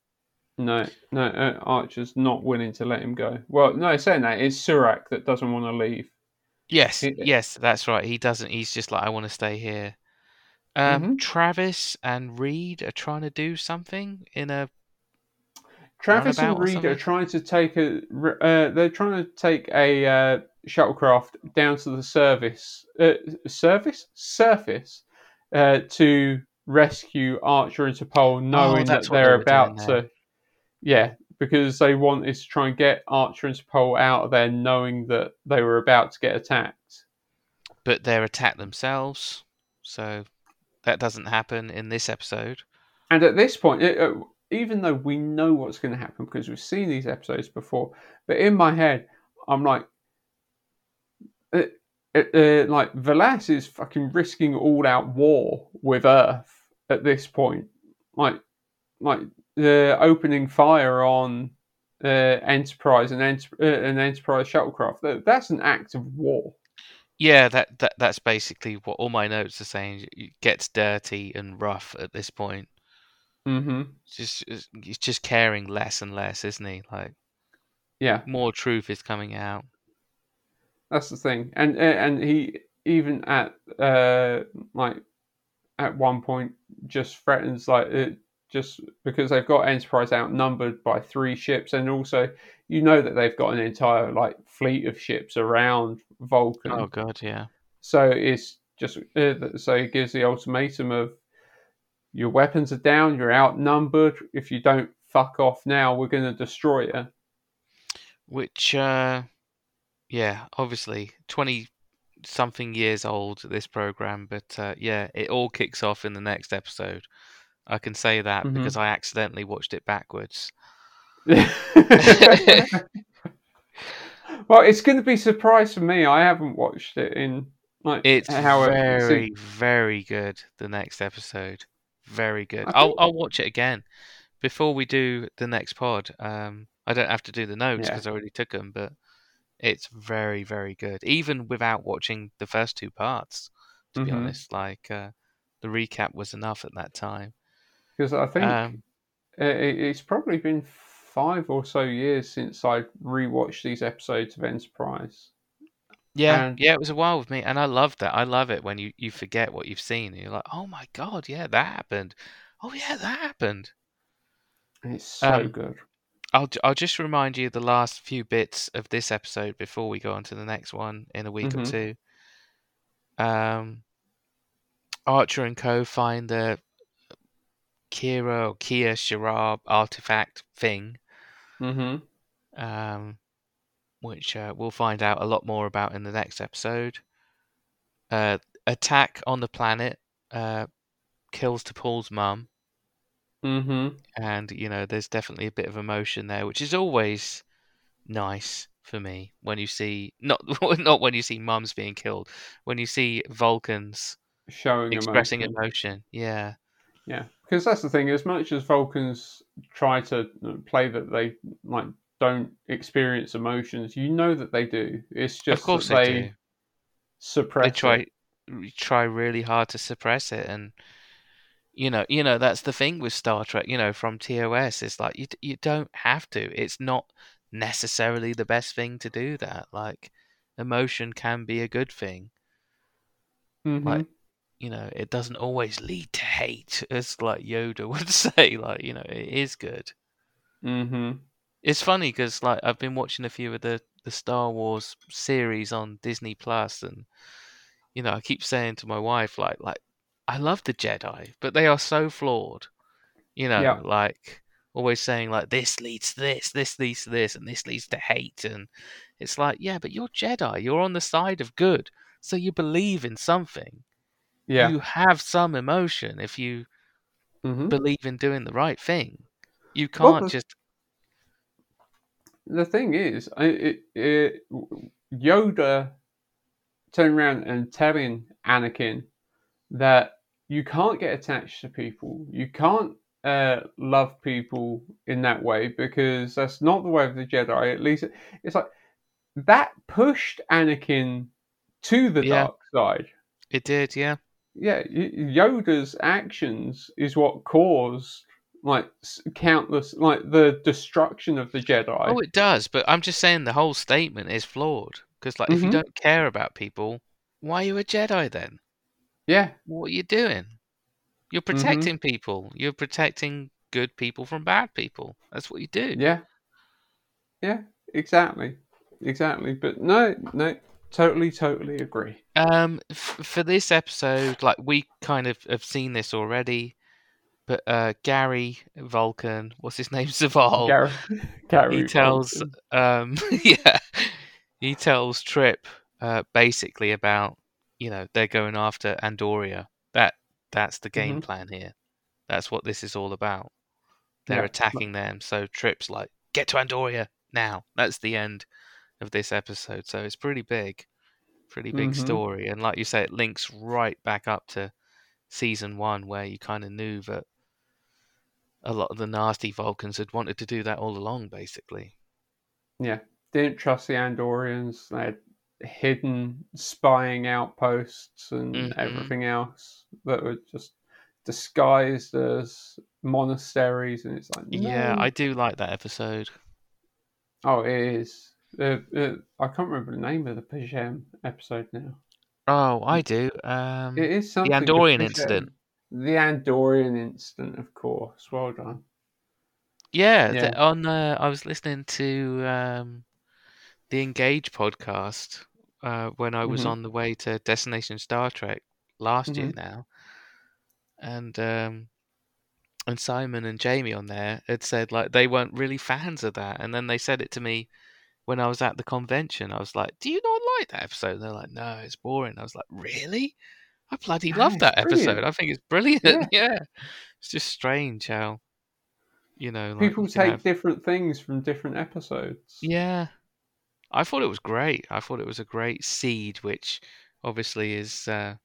no, no, uh, Archer's not willing to let him go. Well, no, saying that it's Surak that doesn't want to leave. Yes, It- yes, that's right. He doesn't. He's just like, I want to stay here. Um, Mhm. Travis and Reed are trying to do something in a. Travis and Reed are trying to take a. Uh, they're trying to take a uh, shuttlecraft down to the service, uh, service, surface, uh, to rescue Archer and T'Pol, knowing that Oh, that's what they they're were about to. Yeah, because they wanted to try and get Archer and T'Pol out of there, knowing that they were about to get attacked. But they're attacked themselves, so that doesn't happen in this episode. And at this point, it, uh, even though we know what's going to happen because we've seen these episodes before, but in my head, I'm like, uh, uh, uh, like V'Las is fucking risking all out war with Earth at this point, like, like uh, opening fire on uh, Enterprise and Enter- uh, an Enterprise shuttlecraft. That, that's an act of war. Yeah, that, that that's basically what all my notes are saying. It gets dirty and rough at this point. Mm-hmm. It's just it's he's just caring less and less, isn't he? Like Yeah. more truth is coming out. That's the thing, and and he even at uh like at one point just threatens like it just because they've got Enterprise outnumbered by three ships, and also you know that they've got an entire like fleet of ships around Vulcan. Oh god, yeah. So it's just uh, so it gives the ultimatum of your weapons are down, you're outnumbered. If you don't fuck off now, we're going to destroy you. Which uh yeah, obviously twenty something years old this program, but uh, yeah, it all kicks off in the next episode. I can say that Mhm. because I accidentally watched it backwards. well, it's going to be a surprise for me. I haven't watched it in like It's how it- very, very good. The next episode, very good. I'll I'll watch it again before we do the next pod. Um, I don't have to do the notes Yeah. because I already took them, but it's very, very good. Even without watching the first two parts, to be Mhm. honest, like uh, the recap was enough at that time. because I think Um, it's probably been five or so years since I rewatched these episodes of Enterprise. yeah, and- yeah, it was a while with me, and I love that. I love it when you you forget what you've seen, and you're like, oh my god, yeah, that happened. Oh yeah, that happened. It's so Um, good. I'll I'll just remind you the last few bits of this episode before we go on to the next one in a week or Mhm. two. Um, Archer and Co find the Kira or Kia Sharab artifact thing, Mm-hmm. um, which uh, we'll find out a lot more about in the next episode. Uh, attack on the planet uh, kills T'Pol's mum, Mm-hmm. and you know there's definitely a bit of emotion there, which is always nice for me when you see not not when you see mums being killed, when you see Vulcans Showing expressing emotion. emotion. Yeah, Yeah, because that's the thing. As much as Vulcans try to uh, play that they like don't experience emotions, you know that they do. It's just of course they, they, suppress. They it. try try really hard to suppress it, and you know, you know that's the thing with Star Trek. You know, from TOS, it's like you you don't have to. It's not necessarily the best thing to do that. Like emotion can be a good thing. Mhm. Like you know, it doesn't always lead to hate, as like Yoda would say. Like you know, it is good. Mhm. It's funny because like I've been watching a few of the the Star Wars series on Disney Plus, and you know I keep saying to my wife like like I love the Jedi, but they are so flawed. You know, Yeah. like always saying like this leads to this, this leads to this, and this leads to hate, and it's like yeah, but you're Jedi, you're on the side of good, so you believe in something. Yeah. You have some emotion if you Mhm. believe in doing the right thing. You can't the- just the thing is, it, it, Yoda turning around and telling Anakin that you can't get attached to people, you can't uh, love people in that way because that's not the way of the Jedi. At least it's like that pushed Anakin to the Yeah. dark side. it did, yeah. Yeah, Yoda's actions is what caused like countless like the destruction of the Jedi. Oh, it does, but I'm just saying the whole statement is flawed. Because, like, if you Mhm. don't care about people, why are you a Jedi then? Yeah, What are you doing? You're Mm-hmm. protecting people. You're protecting good people from bad people. That's what you do. Yeah. Yeah, exactly. Exactly. But no, no, totally, totally agree. Um, f- for this episode, like we kind of have seen this already, but uh, Gary Vulcan, what's his name, Zaval? Gary, Gary he tells Vulcan. um yeah he tells trip uh basically about you know they're going after andoria that that's the game Mhm. plan here that's what this is all about they're Yeah. attacking them so trip's like get to andoria now that's the end of this episode so it's pretty big pretty big Mhm. story and like you say it links right back up to season one where you kind of knew that a lot of the nasty vulcans had wanted to do that all along basically Yeah. Didn't trust the Andorians. They had hidden spying outposts and Mhm. everything else that were just disguised as monasteries. And it's like, Yeah. I do like that episode. Oh, it is. Uh, uh, I can't remember the name of the P'Jem episode now. Oh, I do. Um, It is something. to Andorian incident. The Andorian incident, of course. Well done. yeah, yeah. the- on uh, I was listening to um, the Engage podcast uh, when I was Mhm. on the way to Destination Star Trek last year Mhm. now, and um, and Simon and Jamie on there had said like they weren't really fans of that, and then they said it to me when I was at the convention. I was like, "Do you not like that episode?" And they're like, "No, it's boring." I was like, "Really?" I bloody Ah, love that episode. brilliant. I think it's brilliant. Yeah. Yeah. It's just strange how, you know, like People take have- different things from different episodes. Yeah. I thought it was great. I thought it was a great seed, which obviously is uh,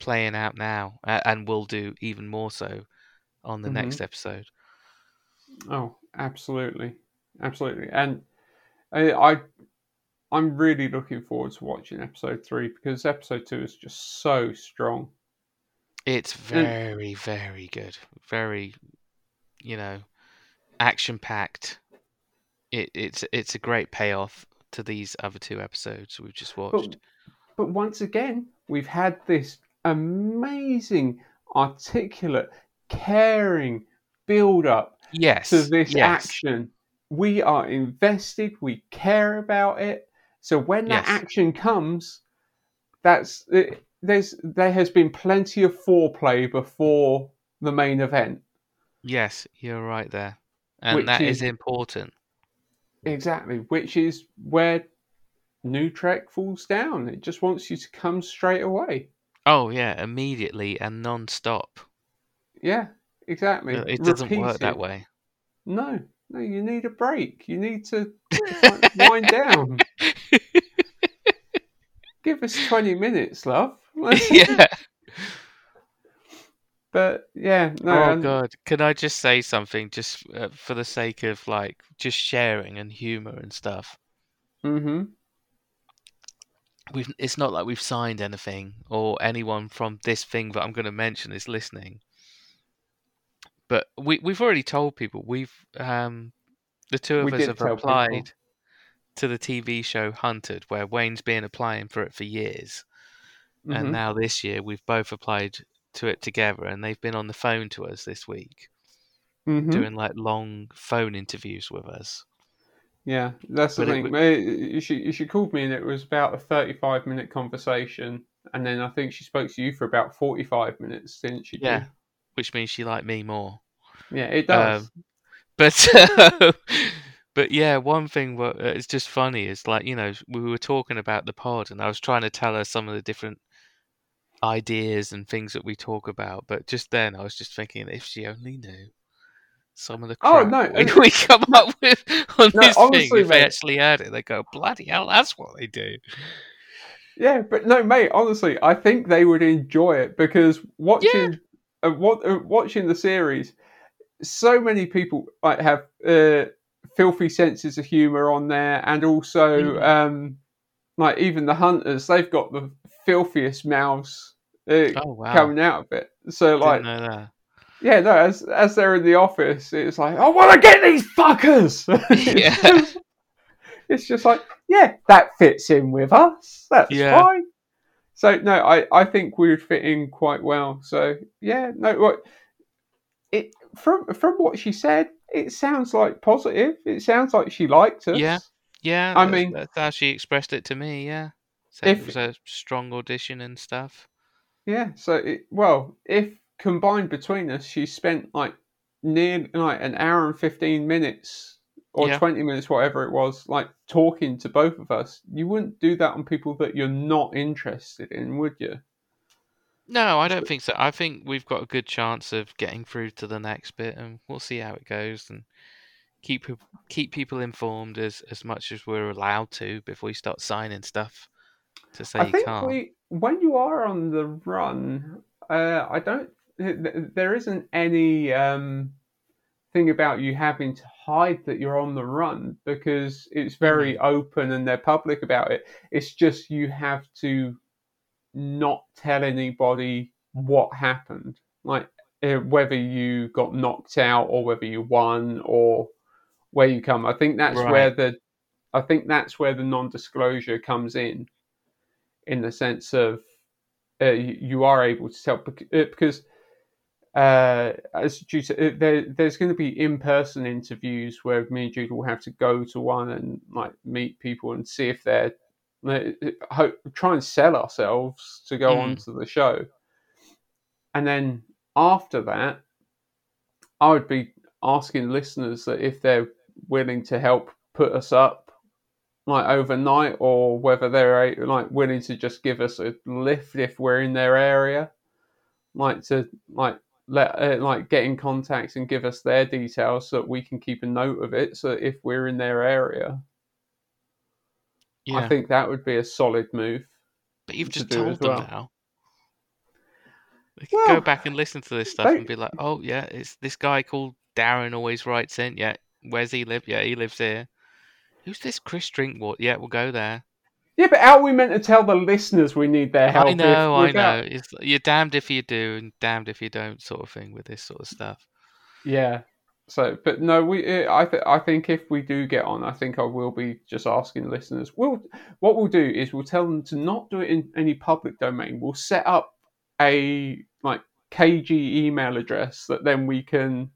playing out now and will do even more so on the next Mm-hmm. episode. Oh, absolutely, absolutely. And I, I, I'm really looking forward to watching episode three because episode two is just so strong. It's very, very good. Very, you know, action packed. It, it's it's a great payoff to these other two episodes we've just watched. But, but once again, we've had this amazing, articulate, caring build up yes. to this yes. action. We are invested. We care about it. So when that Yes. action comes, that's it, there's there has been plenty of foreplay before the main event. Yes, you're right there. And that is is- important. Exactly, which is where New Trek falls down. It just wants you to come straight away. Oh yeah, immediately and non-stop. Yeah, exactly. It doesn't work that way. No, no, you need a break. You need to wi- wind down. Give us 20 minutes, love. yeah. But yeah, no, oh and- god, can I just say something just uh, for the sake of like just sharing and humor and stuff? Mhm. We've it's not like we've signed anything or anyone from this thing that I'm going to mention is listening. But we we've already told people we've um the two of We us have tell people. applied to the TV show Hunted where Wayne's been applying for it for years. and Mhm. now this year we've both applied to it together and they've been on the phone to us this week Mhm. doing like long phone interviews with us Yeah, that's the But it thing. would- Mate, She she called me and it was about a thirty-five minute conversation, and then I think she spoke to you for about forty-five minutes, didn't she? yeah which means she liked me more yeah, it does. Um, but but yeah one thing what uh, it's just funny is like you know we were talking about the pod and i was trying to tell her some of the different ideas and things that we talk about but just then i was just thinking if she only knew some of the Oh, no, we, we come up with on No, this thing if they mate. actually heard it they go bloody hell that's what they do Yeah, but no, mate. Honestly, I think they would enjoy it because watching, uh, what, uh, watching the series, so many people like have uh, filthy senses of humor on there, and also Mm. um, like even the hunters, they've got the filthiest mouths oh wow coming out of it. So like, Didn't know that. yeah, no, as as they're in the office, it's like, I want to get these fuckers. Yeah. it's, just, it's just like, yeah, that fits in with us. That's Yeah. fine. So no, I I think we would fit in quite well. So yeah, no, what it from from what she said, it sounds like positive. It sounds like she liked us. Yeah. yeah I mean- that's how she expressed it to me yeah said If- it was a strong audition and stuff Yeah. So it, well, if combined between us, she spent like near like an hour and fifteen minutes or Yeah. twenty minutes, whatever it was, like talking to both of us. You wouldn't do that on people that you're not interested in, would you? No, I don't think so. I think we've got a good chance of getting through to the next bit, and we'll see how it goes, and keep keep people informed as as much as we're allowed to before we start signing stuff to say I you think can't. we, when you are on the run, uh, I don't. th- th- There isn't any um, thing about you having to hide that you're on the run because it's very Mm-hmm. open and they're public about it. It's just you have to not tell anybody what happened, like uh, whether you got knocked out or whether you won or where you come. I think that's where the I think that's where the non-disclosure comes in, in the sense of uh, you, you are able to tell uh, because uh, as Jude said, uh, there, there's going to be in-person interviews where me and Jude will have to go to one and like meet people and see if they're uh, hope, try and sell ourselves to go Mm. onto the show, and then after that, I would be asking listeners that if they're willing to help put us up like overnight or whether they're like willing to just give us a lift if we're in their area like to like let uh, like get in contact and give us their details so that we can keep a note of it so that if we're in their area yeah, i think that would be a solid move but you've to just told them well. now. They can Well, go back and listen to this stuff they- and be like, "Oh yeah, it's this guy called Darren always writes in. Yeah, where's he live? Yeah, he lives here. Who's this Chris Drinkwater? Yeah, we'll go there. yeah but how are we meant to tell the listeners we need their help I know, I know. It's you're damned if you do and damned if you don't, sort of thing with this sort of stuff. Yeah. So, but no, we. uh, I th- I think if we do get on, I think I will be just asking listeners. We'll what we'll do is we'll tell them to not do it in any public domain. We'll set up a like KG email address that then we can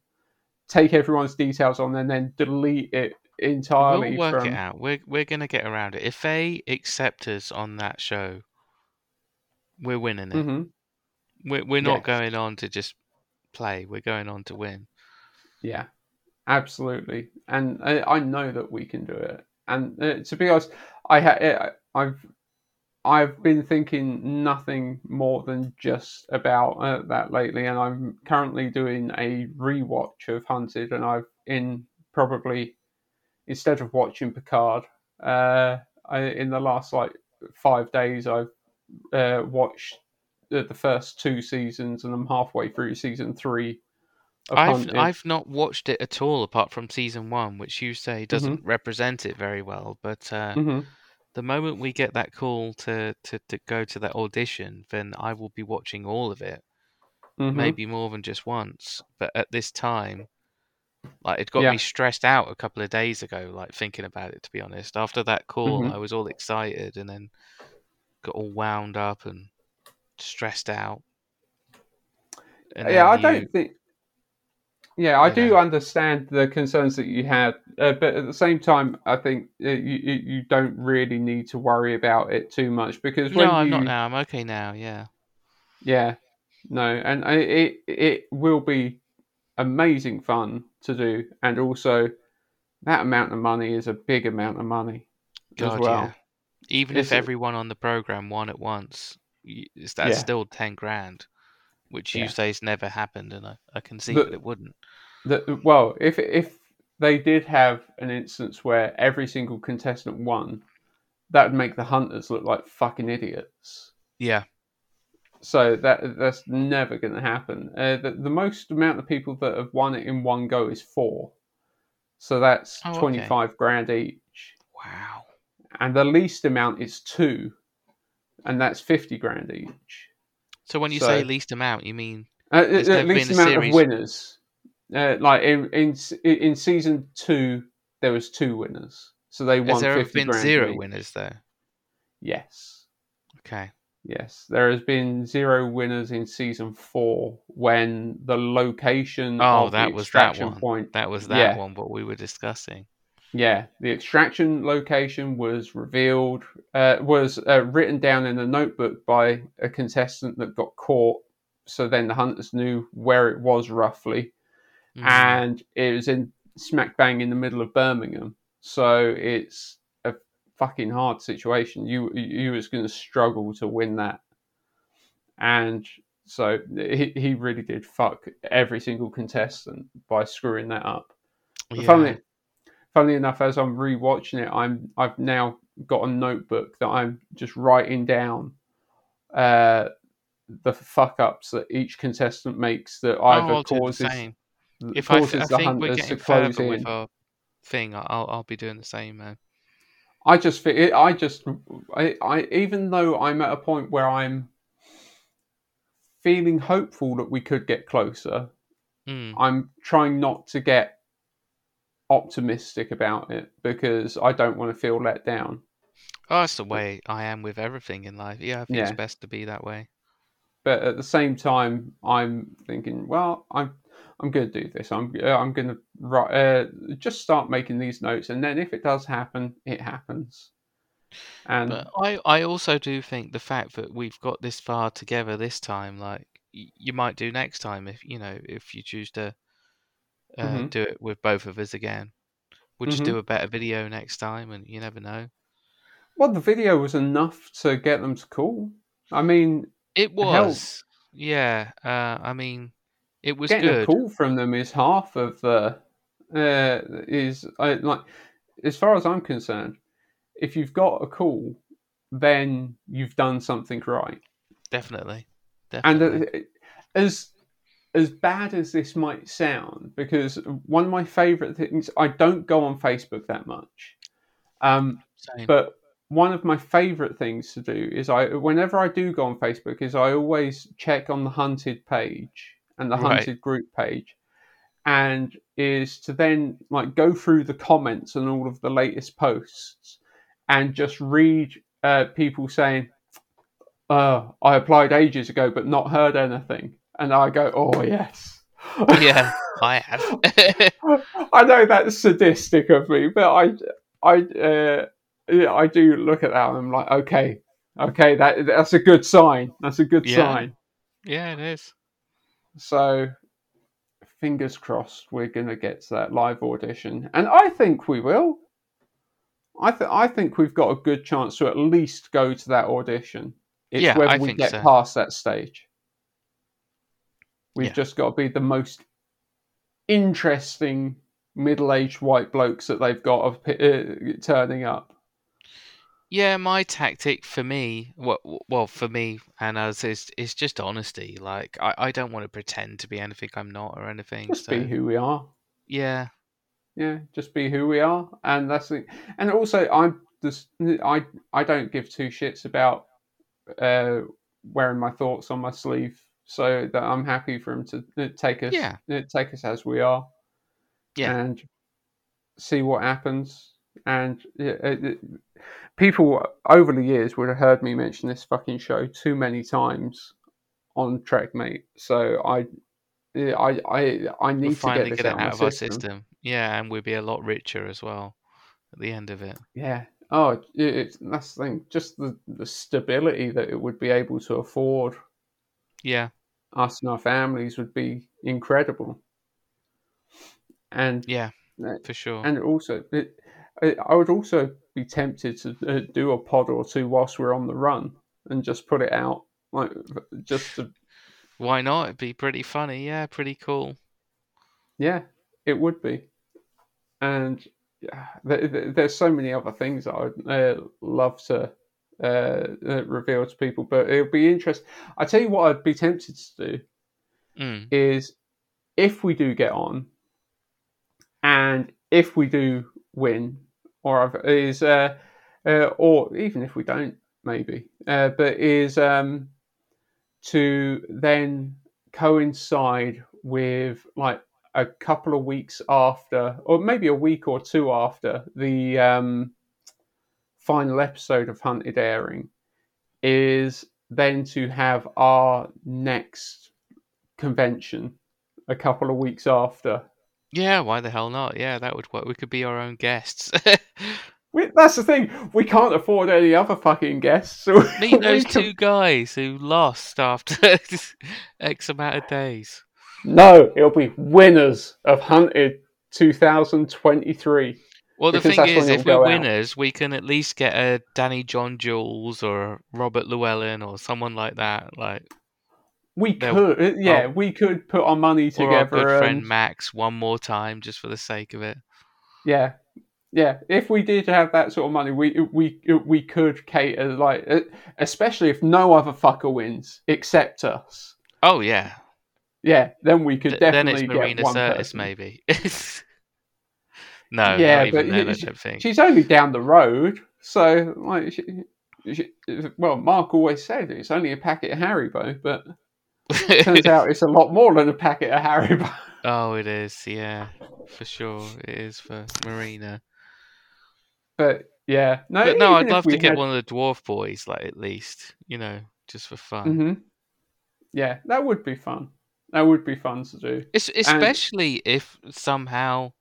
take everyone's details on and then delete it entirely we'll work from. it out. We're we're gonna get around it. If they accept us on that show, we're winning it. hmm We're we're not Yes. going on to just play. We're going on to win. Yeah. absolutely, and I, I know that we can do it. And uh, to be honest, I ha- I've I've been thinking nothing more than just about uh, that lately, and I'm currently doing a rewatch of Hunted, and I've in probably instead of watching Picard, uh, I, in the last like five days, I've uh, watched the, the first two seasons, and I'm halfway through season three. I've Hunted. I've not watched it at all apart from season one, which you say doesn't Mm-hmm. represent it very well. But uh, Mhm. the moment we get that call to, to, to go to that audition, then I will be watching all of it, Mhm. maybe more than just once. But at this time, like it got Yeah. me stressed out a couple of days ago, like thinking about it. To be honest, after that call, Mhm. I was all excited and then got all wound up and stressed out. And yeah, I you- don't think. Yeah, I do know. understand the concerns that you had, uh, but at the same time, I think uh, you you you don't really need to worry about it too much because when No, I'm not now. I'm okay now. Yeah. yeah, no, and I, it it will be amazing fun to do, and also that amount of money is a big amount of money God, as well. yeah. Even It's if everyone on the program won at once, that's Yeah. still ten grand, which you Yeah. say's never happened, and I, I can see The- that it wouldn't. The, well, if if they did have an instance where every single contestant won, that would make the hunters look like fucking idiots. Yeah, So that that's never going to happen. Uh, the, the most amount of people that have won it in one go is four. So that's Oh, okay. twenty five grand each, wow. and the least amount is two, and that's fifty grand each. So when you So- say least amount, you mean Uh, Has least been a amount series- of winners. Uh, like in, in in season two, there was two winners, so they won has there ever fifty been grand. zero each. winners though? Yes, Okay. Yes, there has been zero winners in season four when the location Oh, that was that one. point. That was that Yeah. one. What we were discussing. Yeah, the extraction location was revealed, uh, was uh, written down in a notebook by a contestant that got caught. So then the hunters knew where it was roughly. Mm. and it was in smack bang in the middle of Birmingham. So it's fucking hard situation. You you was going to struggle to win that, and so he he really did fuck every single contestant by screwing that up. Yeah. Funnily, funnily enough, as I'm rewatching it, I'm I've now got a notebook that I'm just writing down. Uh, the fuck ups that each contestant makes that oh, either do causes. If I, th- I think we're getting further with our thing, I'll I'll be doing the same, man. I just feel it. I just I, I even though I'm at a point where I'm feeling hopeful that we could get closer, Mm. I'm trying not to get optimistic about it because I don't want to feel let down. Oh, that's the way I am with everything in life. Yeah, I think it's best to be that way. But at the same time, I'm thinking, well, I'm I'm going to do this. I'm uh, I'm going to write, uh, just start making these notes, and then if it does happen, it happens. And But I, I also do think the fact that we've got this far together this time, like y- you might do next time if you know if you choose to uh, Mhm. do it with both of us again. We'll just Mhm. do a better video next time, and you never know. well, the video was enough to get them to call. I mean, It was, yeah. Uh, I mean, it was getting good. a call from them is half of the uh, is uh, like as far as I'm concerned. If you've got a call, then you've done something right. Definitely, And uh, as as bad as this might sound, because one of my favourite things, I don't go on Facebook that much, um, Same. but one of my favourite things to do is I, whenever I do go on Facebook, is I always check on the hunted page and the Right. hunted group page, and is to then like go through the comments and all of the latest posts, and just read uh, people saying, uh, I applied ages ago but not heard anything. And I go, oh, yes. yeah, I have. I know that's sadistic of me, but I, I, uh, yeah, I do look at that and I'm like, okay, okay, that that's a good sign. That's a good Yeah. sign. yeah, it is. So, fingers crossed we're going to get to that live audition, and I think we will. I th- I think we've got a good chance to at least go to that audition. It's Yeah, whether I we get so. past that stage. We've Yeah. just got to be the most interesting middle-aged white blokes that they've got of uh, turning up. Yeah, my tactic for me, well, well, for me and us is is just honesty. Like, I, I don't want to pretend to be anything I'm not or anything. Just so be who we are. yeah, Yeah, just be who we are, and that's the. And also, I'm just I I don't give two shits about uh, wearing my thoughts on my sleeve, so that I'm happy for him to uh, take us Yeah. uh, take us as we are, Yeah. and see what happens. And it- people over the years would have heard me mention this fucking show too many times on Trekmate, so I. I I I need we'll to finally get this get it out, out of our system. system. Yeah, and we'd be a lot richer as well at the end of it. Yeah. Oh, it, it's that's the thing. Just the, the stability that it would be able to afford Yeah, us and our families would be incredible. And yeah, for sure. and also, it, I I would also be tempted to uh, do a pod or two whilst we're on the run and just put it out, like just to Why not? It'd be pretty funny. Yeah, pretty cool. Yeah, it would be. And yeah, there, there- there's so many other things that I'd uh, love to uh, uh, reveal to people, but it'll be interesting. I tell you what, I'd be tempted to do Mm. is if we do get on, and if we do win, or is uh, uh, or even if we don't, maybe, uh, but is um, to then coincide with like a couple of weeks after, or maybe a week or two after the um, final episode of Hunted airing, is then to have our next convention a couple of weeks after. Yeah, why the hell not? Yeah, that would work. We could be our own guests. We, that's the thing. We can't afford any other fucking guests. So Meet those can- two guys who lost after X amount of days. No, it'll be winners of Hunted 2023. Well, the thing is, if we're go out. winners, we can at least get a Danny John Jules or Robert Llewellyn or someone like that, like We They'll- could, uh, yeah, oh. we could put our money or our together. good friend and- Max one more time just for the sake of it. Yeah, yeah. If we did have that sort of money, we we we could cater like, uh, especially if no other fucker wins except us. Oh yeah, Yeah, then we could Th- then definitely it's get Marina Sirtis maybe. no, yeah, but even then. She- she's only down the road, so like, she, well, Mark always said it's only a packet of Haribo, but turns out it's a lot more than a packet of Haribo. oh, it is. Yeah, for sure, it is for Marina. But yeah, no, But no, I'd love to get had- one of the dwarf boys, like at least you know, just for fun. Mhm. Yeah, that would be fun. That would be fun to do. Es- especially if somehow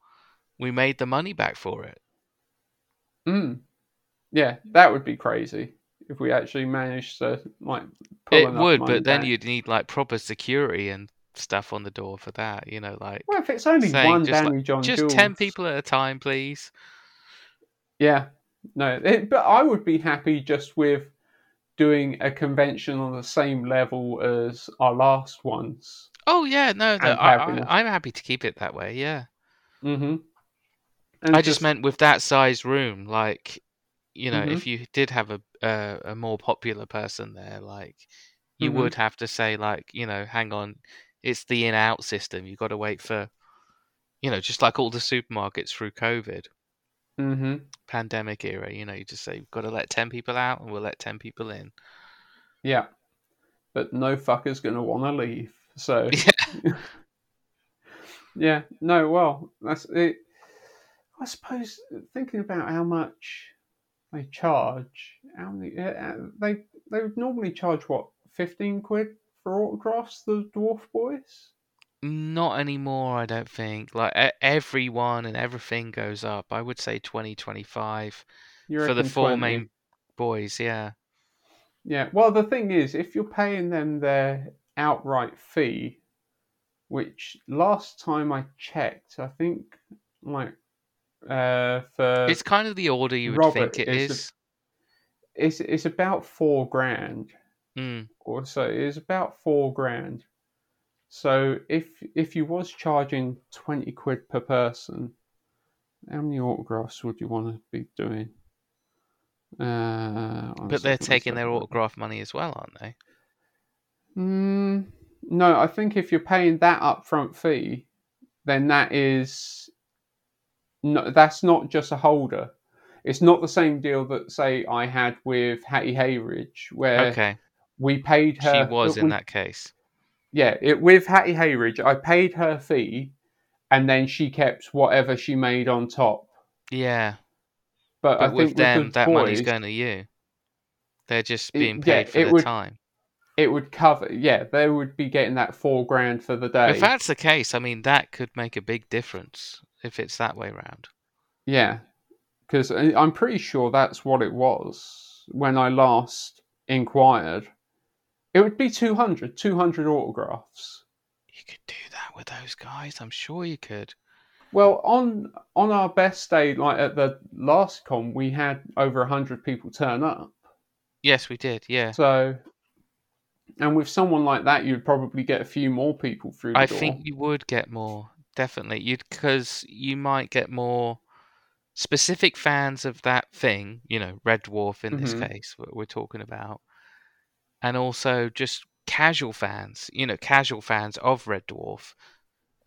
we made the money back for it. Mm. Yeah, that would be crazy if we actually managed to like. Pull It would, but then you'd need like proper security and stuff on the door for that. You know, like Well, if it's only one just, Danny like, John just ten people at a time, please. Yeah, no, it, but I would be happy just with doing a convention on the same level as our last ones. Oh yeah, no, no And I, having a- I, I'm happy to keep it that way. Yeah, Mm-hmm. I just meant with that size room, like you know, Mhm. if you did have a a, a more popular person there, like you Mhm. would have to say, like you know, hang on, it's the in out system. You've got to wait for, you know, just like all the supermarkets through COVID Mm-hmm. pandemic era. You know, you just say we've got to let ten people out, and we'll let ten people in. Yeah, but no fucker's gonna want to leave. So Yeah. yeah, no, well, that's it. I suppose thinking about how much they charge, how many uh, uh, they they would normally charge what fifteen quid for autographs, the dwarf boys. Not anymore, I don't think. Like everyone and everything goes up. I would say 20, 25 You for the four 20? main boys. Yeah. Yeah. Well, the thing is, if you're paying them their outright fee, which last time I checked, I think like uh, for It's kind of the order you would Robert think it is is. the- it's it's about four grand Mm. or so. It's about four grand. So if if you was charging twenty quid per person, how many autographs would you want to be doing? Uh, But they're second, taking their autograph money as well, aren't they? Mm, no, I think if you're paying that upfront fee, then that is no, that's not just a holder. It's not the same deal that say I had with Hattie Hayridge, where Okay. we paid her. She was in we- that case. Yeah, it, with Hattie Hayridge, I paid her fee, and then she kept whatever she made on top. Yeah. But, But I with with them, the that money's going to you. They're just It- being yeah, paid for it their would- time. it would cover. Yeah, they would be getting that four grand for the day. If that's the case, I mean, that could make a big difference if it's that way round. Yeah, because I'm pretty sure that's what it was when I last inquired. It would be 200, 200 autographs. You could do that with those guys. I'm sure you could. Well, on on our best day, like at the last con, we had over 100 people turn up. Yes, we did. Yeah. So, and with someone like that, you'd probably get a few more people through the I door. think you would get more. Definitely. You'd because you might get more specific fans of that thing, you know, Red Dwarf in this Mhm. case, what we're talking about. And also just casual fans, you know, casual fans of Red Dwarf.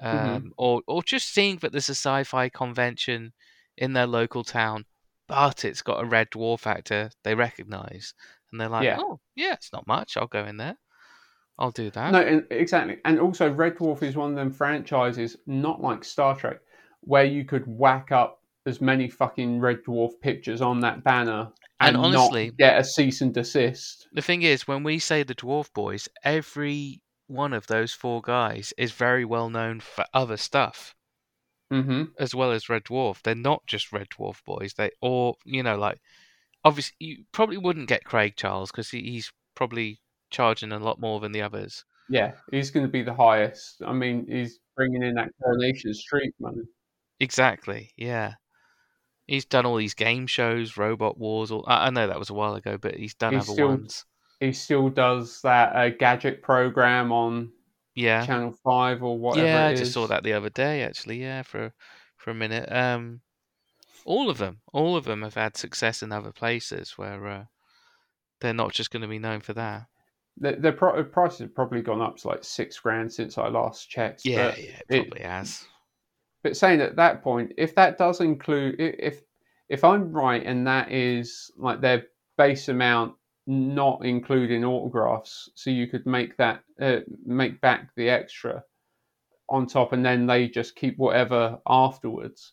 Um, Mhm. or or just seeing that there's a sci-fi convention in their local town, but it's got a Red Dwarf actor they recognize, and they're like, Yeah. "Oh, yeah, it's not much. I'll go in there. I'll do that." No, and, exactly. And also, Red Dwarf is one of them franchises, not like Star Trek, where you could whack up as many fucking Red Dwarf pictures on that banner And and, honestly- not get a cease and desist. The thing is, when we say the Dwarf Boys, every one of those four guys is very well known for other stuff hmm as well as Red Dwarf. They're not just Red Dwarf Boys. They or you know like obviously you probably wouldn't get Craig Charles because he, he's probably charging a lot more than the others. Yeah, he's going to be the highest. I mean, he's bringing in that Coronation Street money. Exactly. Yeah. He's done all these game shows, Robot Wars. All I know that was a while ago, but he's done He's other still- ones. He still does that uh, gadget program on Yeah. Channel 5 or whatever yeah, I just saw that the other day actually. Yeah, for for a minute. Um, all of them, all of them have had success in other places where uh, they're not just going to be known for that. The, the pro- prices have probably gone up to like six grand since I last checked. Yeah, yeah, it it- probably has. But saying at that point, if that does include, i- if if I'm right, and that is like their base amount, not including autographs, so you could make that uh, make back the extra on top, and then they just keep whatever afterwards.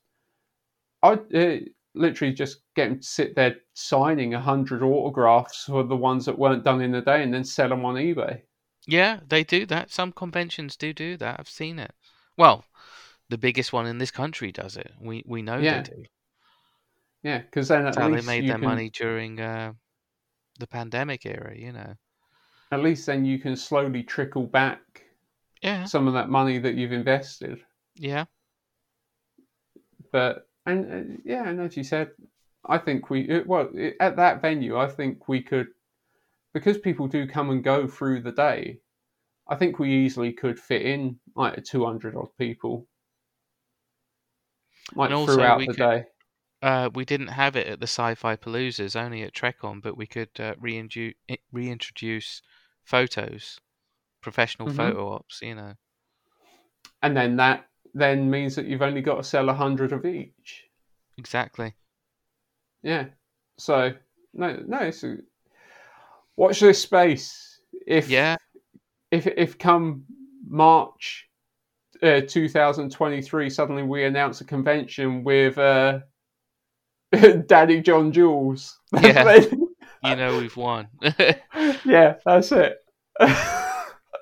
I'd uh, literally just get them to sit there signing a hundred autographs for the ones that weren't done in the day, and then sell them on eBay. Yeah, they do that. Some conventions do do that. I've seen it. Well, the biggest one in this country does it. We we know Yeah, they do. Yeah, because then at That's how they made their can, money during uh, the pandemic era. You know. At least then you can slowly trickle back Yeah. some of that money that you've invested. Yeah. But and uh, yeah, and as you said, I think we well at that venue, I think we could because people do come and go through the day. I think we easily could fit in like two hundred odd people, like And throughout the could- day. Uh, we didn't have it at the Sci-Fi Paloozas, only at Trekon, but we could uh, reintroduce reintroduce photos, professional Mhm. photo ops. You know. And then that then means that you've only got to sell a hundred of each. Exactly. Yeah. So no, no. It's a, watch this space. If Yeah. if if come March uh, 2023, suddenly we announce a convention with uh, Daddy John Jules. Yeah. Then- You know we've won. yeah, that's it.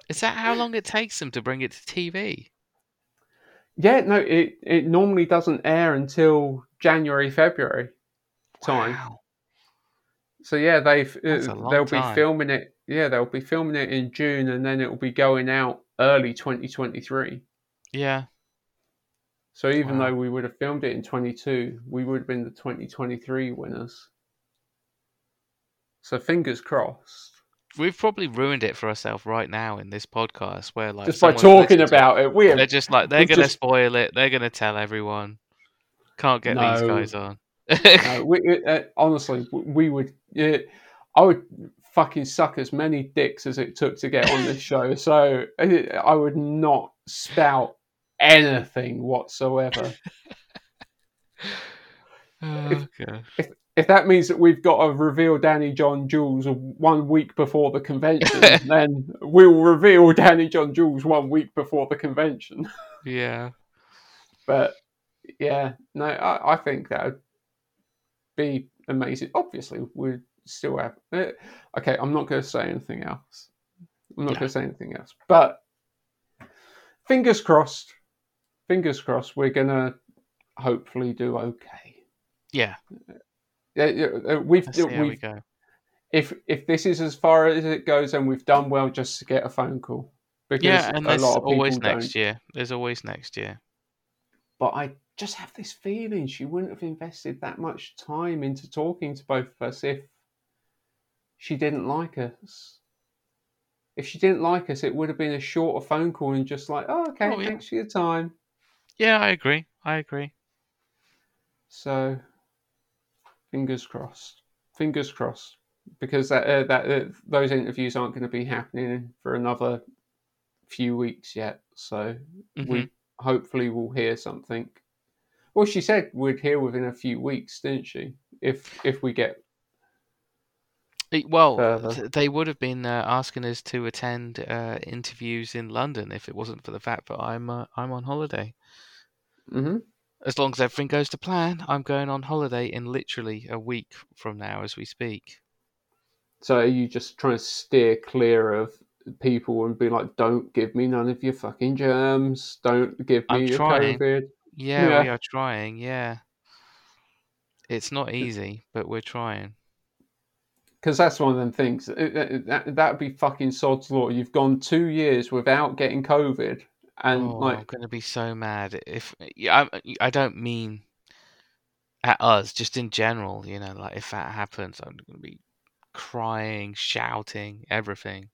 Is that how long it takes them to bring it to TV? Yeah, no, it it normally doesn't air until January February time. Wow. So yeah, they've uh, they'll time. be filming it. Yeah, they'll be filming it in June, and then it will be going out early 2023. Yeah. So even Wow. though we would have filmed it in 22, we would have been the 2023 winners. So fingers crossed. We've probably ruined it for ourselves right now in this podcast where like Just by talking about it, we they're just like they're gonna just- spoil it, they're gonna tell everyone. Can't get these guys on. No, we, uh, honestly, we would. Yeah, I would fucking suck as many dicks as it took to get on this show. So uh, I would not spout anything whatsoever. Oh, God. If that means that we've got to reveal Danny John Jules one week before the convention, then we'll reveal Danny John Jules one week before the convention. Yeah. But yeah, no, I, I think that would be amazing. Obviously, we still have. Uh, okay, I'm not going to say anything else. I'm not No. going to say anything else. But fingers crossed. Fingers crossed. We're going to hopefully do okay. Yeah. Yeah, uh, we've Let's see how we we've go. if if this is as far as it goes, then we've done well just to get a phone call because Yeah, and there's lot of people always don't. next year. There's always next year. But I just have this feeling she wouldn't have invested that much time into talking to both of us if she didn't like us. If she didn't like us, it would have been a shorter phone call and just like, oh, okay, Oh, yeah. thanks for your time. Yeah, I agree. I agree. So, fingers crossed. Fingers crossed, because that uh, that uh, those interviews aren't going to be happening for another few weeks yet. So Mhm. we hopefully will hear something. Well, she said we'd hear within a few weeks, didn't she? If if we get Well, further. they would have been uh, asking us to attend uh, interviews in London if it wasn't for the fact that I'm uh, I'm on holiday. hmm As long as everything goes to plan, I'm going on holiday in literally a week from now as we speak. So are you just trying to steer clear of people and be like, don't give me none of your fucking germs. Don't give me I'm your trying. COVID. Yeah, we are trying. Yeah, it's not easy, but we're trying. Because that's one of them things. That that'd be fucking sod's law. You've gone two years without getting COVID, and oh, I'm like, gonna be so mad if yeah, I, eh, I don't mean at us, just in general. You know, like if that happens, I'm gonna be crying, shouting, everything.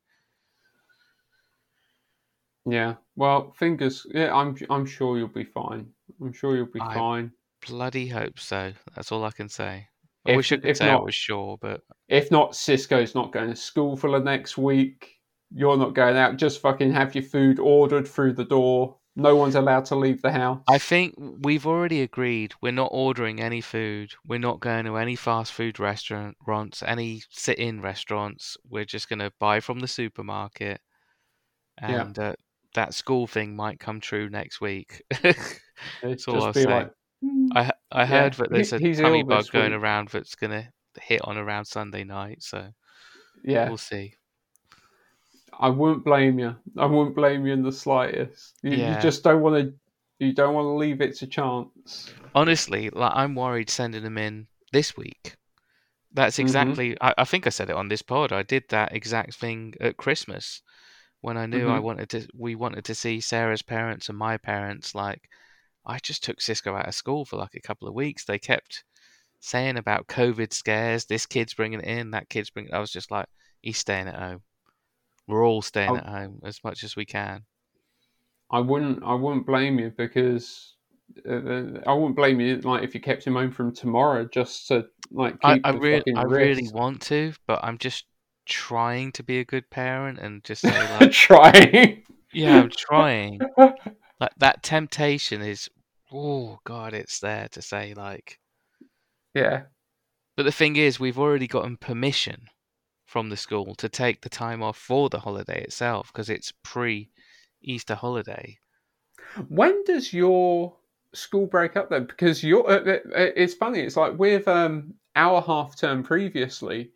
yeah. Well, fingers. Yeah, I'm I'm sure you'll be fine. I'm sure you'll be I- fine. Bloody hope so. That's all I can say. I If- wish I could if say I not- was sure, but If not, Sisko's not going to school for the next week. You're not going out. Just fucking have your food ordered through the door. No one's allowed to leave the house. I think we've already agreed we're not ordering any food. We're not going to any fast food restaurants, any sit-in restaurants. We're just going to buy from the supermarket. Yeah. And uh, that school thing might come true next week. That's all I'll say. like, I h- I Yeah, heard that there's a he's tummy bug going around that's going to hit on around Sunday night. So yeah. we'll see. I wouldn't blame you. I wouldn't blame you in the slightest. You, Yeah. you just don't want to. You don't want to leave it to chance. Honestly, like I'm worried sending them in this week. That's Mhm. exactly. I, I think I said it on this pod. I did that exact thing at Christmas when I knew I Mhm. wanted to. We wanted to see Sarah's parents and my parents. Like, I just took Sisko out of school for like a couple of weeks. They kept saying about COVID scares. This kid's bringing it in. That kid's bringing. I was just like, he's staying at home. We're all staying Oh. at home as much as we can. I wouldn't. I wouldn't blame you because uh, I wouldn't blame you. Like if you kept him home from tomorrow just to like I, keep I, the rea- I really want to, but I'm just trying to be a good parent and just say like, trying. yeah, I'm trying. Like that temptation is, oh god, it's there to say like. yeah. But the thing is, we've already gotten permission from the school to take the time off for the holiday itself because it's pre-Easter holiday. When does your school break up then? Because you're. Uh, uh, it's funny. It's like with um our half term previously.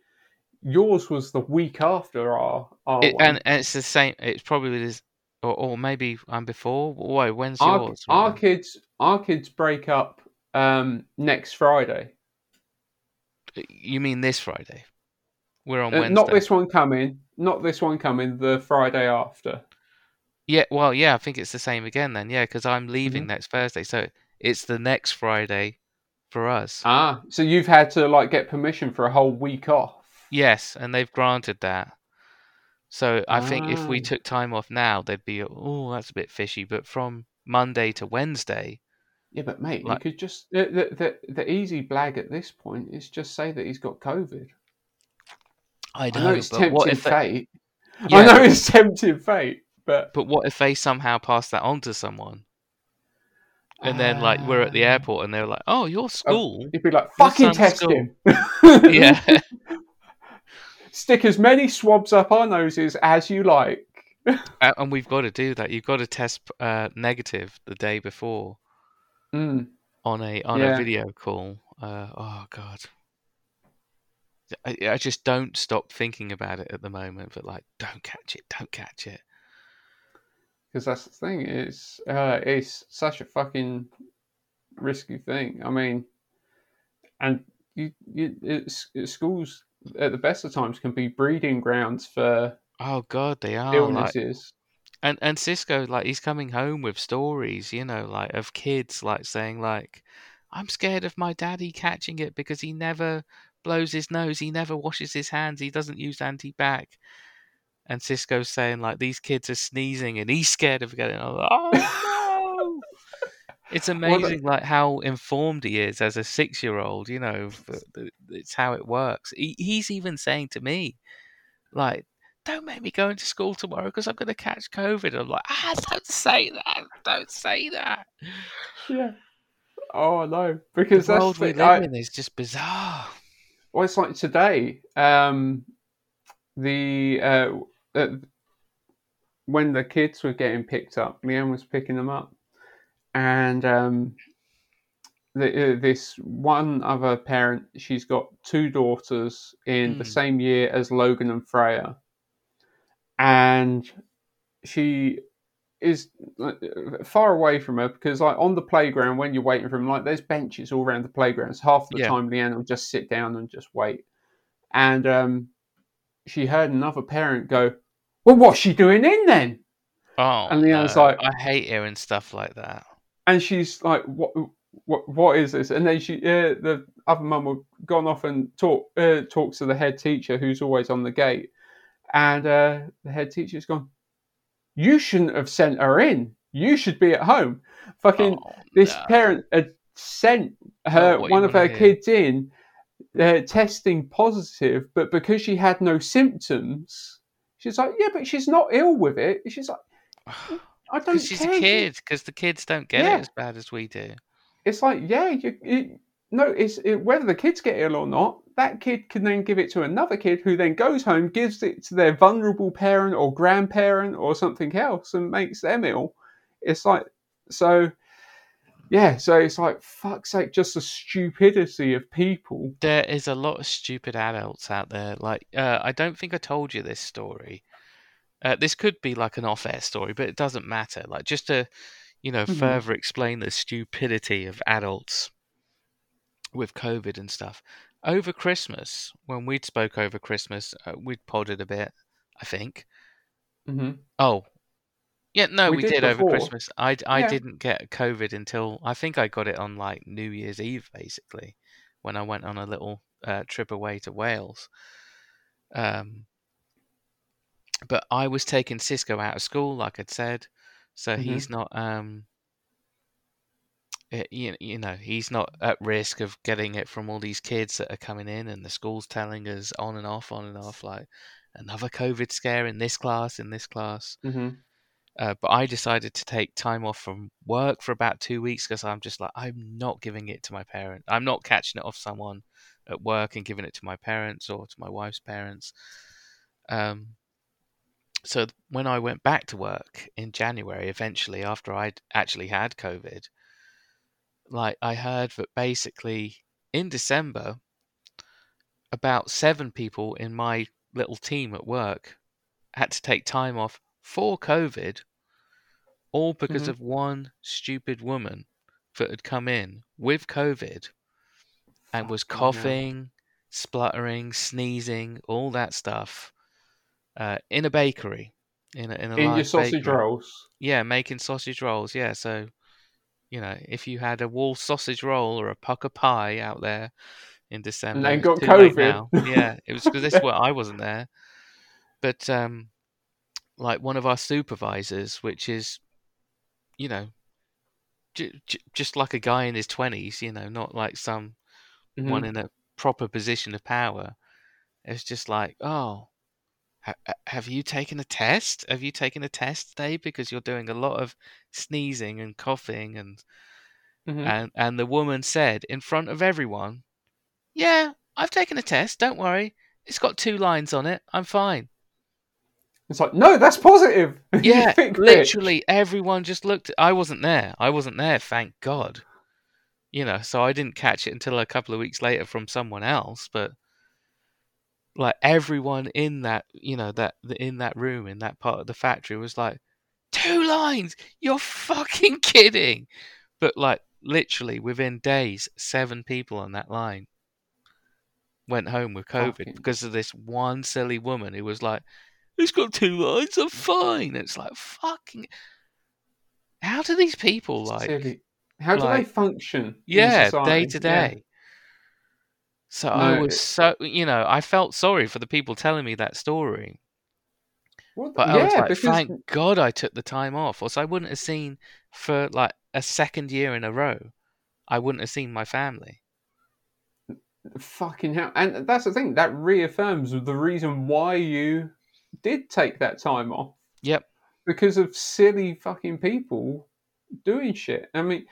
Yours was the week after our our It, and, and it's the same. It's probably this, or, or maybe I'm before. Why? When's our, yours? our kids our kids break up um next Friday. You mean this Friday? We're on Uh, Wednesday. not this one coming. Not this one coming. The Friday after. Yeah, well, yeah, I think it's the same again then. Yeah, because I'm leaving Mhm. next Thursday, so it's the next Friday for us. Ah, so you've had to like get permission for a whole week off. Yes, and they've granted that. So I think if we Ah. took time off now, they'd be, oh, that's a bit fishy. But from Monday to Wednesday, Yeah, but mate, Like- you could just the the the easy blag at this point is just say that he's got COVID. I I know, know it's tempting if they, fate. Yeah, I know it's tempting fate, but but what if they somehow pass that on to someone? And then like we're at the Ah. airport and they're like, "Oh, your school." You'd be like, fucking test school. him. yeah. Stick as many swabs up our noses as you like. And we've got to do that. You've got to test uh, negative the day before Mm. on a on Yeah. a video call. Uh, oh god, I, I just don't stop thinking about it at the moment. But like, don't catch it, don't catch it. Because that's the thing. It's uh, it's such a fucking risky thing. I mean, and you, you it's, it's schools at the best of times can be breeding grounds for Oh god, they are like, illnesses. and and Sisko like he's coming home with stories, you know, like of kids like saying like, I'm scared of my daddy catching it because he never blows his nose, he never washes his hands, he doesn't use anti-bac. And Sisko's saying like these kids are sneezing and he's scared of getting. Like, oh no! It's the- amazing like how informed he is as a six-year-old. You know, it's how it works. He, he's even saying to me, like, "Don't make me go into school tomorrow because I'm going to catch COVID." I'm like, "Ah, don't say that! Don't say that!" yeah. Oh, I know. The Because that's world the we live I- in is just bizarre. Well, it's like today. Um, the uh, uh, when the kids were getting picked up, Leanne was picking them up, and um, the, uh, this one other parent, she's got two daughters in the Mm. same year as Logan and Freya, and she is far away from her because like on the playground when you're waiting for them like there's benches all around the playgrounds half the Yeah. time leanne will just sit down and just wait and um she heard another parent go well what's she doing in then Oh, And Leanne's no. like- I hate hearing stuff like that. and she's like what what what is this and then she uh, the other mum had gone off and talk uh, talks to the head teacher who's always on the gate and uh, the head teacher's gone you shouldn't have sent her in you should be at home fucking Oh, this no. parent had sent her you one of her hear. kids in uh, testing positive but because she had no symptoms she's like yeah but she's not ill with it she's like i don't she's care a kid. Because the kids don't get Yeah. it as bad as we do. it's like yeah you, it, no it's it, whether the kids get ill or not that kid can then give it to another kid who then goes home gives it to their vulnerable parent or grandparent or something else and makes them ill it's like so yeah so it's like fuck's sake just the stupidity of people There is a lot of stupid adults out there. Like, uh, I don't think I told you this story. Uh, this could be like an off-air story, but it doesn't matter. Like, just to, you know, Mhm. further explain the stupidity of adults with COVID and stuff. Over Christmas, when we'd spoke over Christmas, uh, we'd podded a bit. I think. hmm Oh, yeah, no, We we, did did, over. Christmas. I, I Yeah. didn't get COVID until I think I got it on like New Year's Eve, basically, when I went on a little uh, trip away to Wales. Um, but I was taking Sisko out of school, like I'd said, so Mhm. he's not um. Eh, You, you know he's not at risk of getting it from all these kids that are coming in and the school's telling us on and off on and off like another covid scare in this class in this class hmm uh, but I decided to take time off from work for about two weeks because I'm just like, I'm not giving it to my parent. I'm not catching it off someone at work and giving it to my parents or to my wife's parents. Um, so when I went back to work in January, eventually after I'd actually had COVID, like I heard that basically in December, about seven people in my little team at work had to take time off for COVID, all because Mhm. of one stupid woman that had come in with COVID and was coughing, spluttering, sneezing, all that stuff uh, in a bakery. in a, in a In your sausage bakery. rolls. Yeah, making sausage rolls. Yeah, so you know, if you had a wall sausage roll or a Pukka pie out there in December, and then got COVID. Yeah, it was because this well, I wasn't there, but um, like one of our supervisors, which is, you know, j- j- just like a guy in his twenties, you know, not like some Mhm. one in a proper position of power. It's just like, oh, have you taken a test? Have you taken a test today? Because you're doing a lot of sneezing and coughing, and Mhm. and and the woman said in front of everyone, "Yeah, I've taken a test. Don't worry. It's got two lines on it. I'm fine." It's like, no, that's positive. Yeah, literally everyone just looked. I wasn't there. I wasn't there. Thank God. You know, so I didn't catch it until a couple of weeks later from someone else. But like everyone in that, you know, that in that room in that part of the factory was like, two lines. You're fucking kidding. But like literally within days, seven people on that line went home with COVID because of this one silly woman who was like, "It's got two lines. I'm fine." It's like fucking. How do these people like? Silly. How do they function? Yeah, day to day. So I was so you know I felt sorry for the people telling me that story, What- but yeah, I was like, because thank God I took the time off, or else I wouldn't have seen for like a second year in a row. I wouldn't have seen my family. fucking hell, and that's the thing that reaffirms the reason why you did take that time off Yep. because of silly fucking people doing shit. I mean,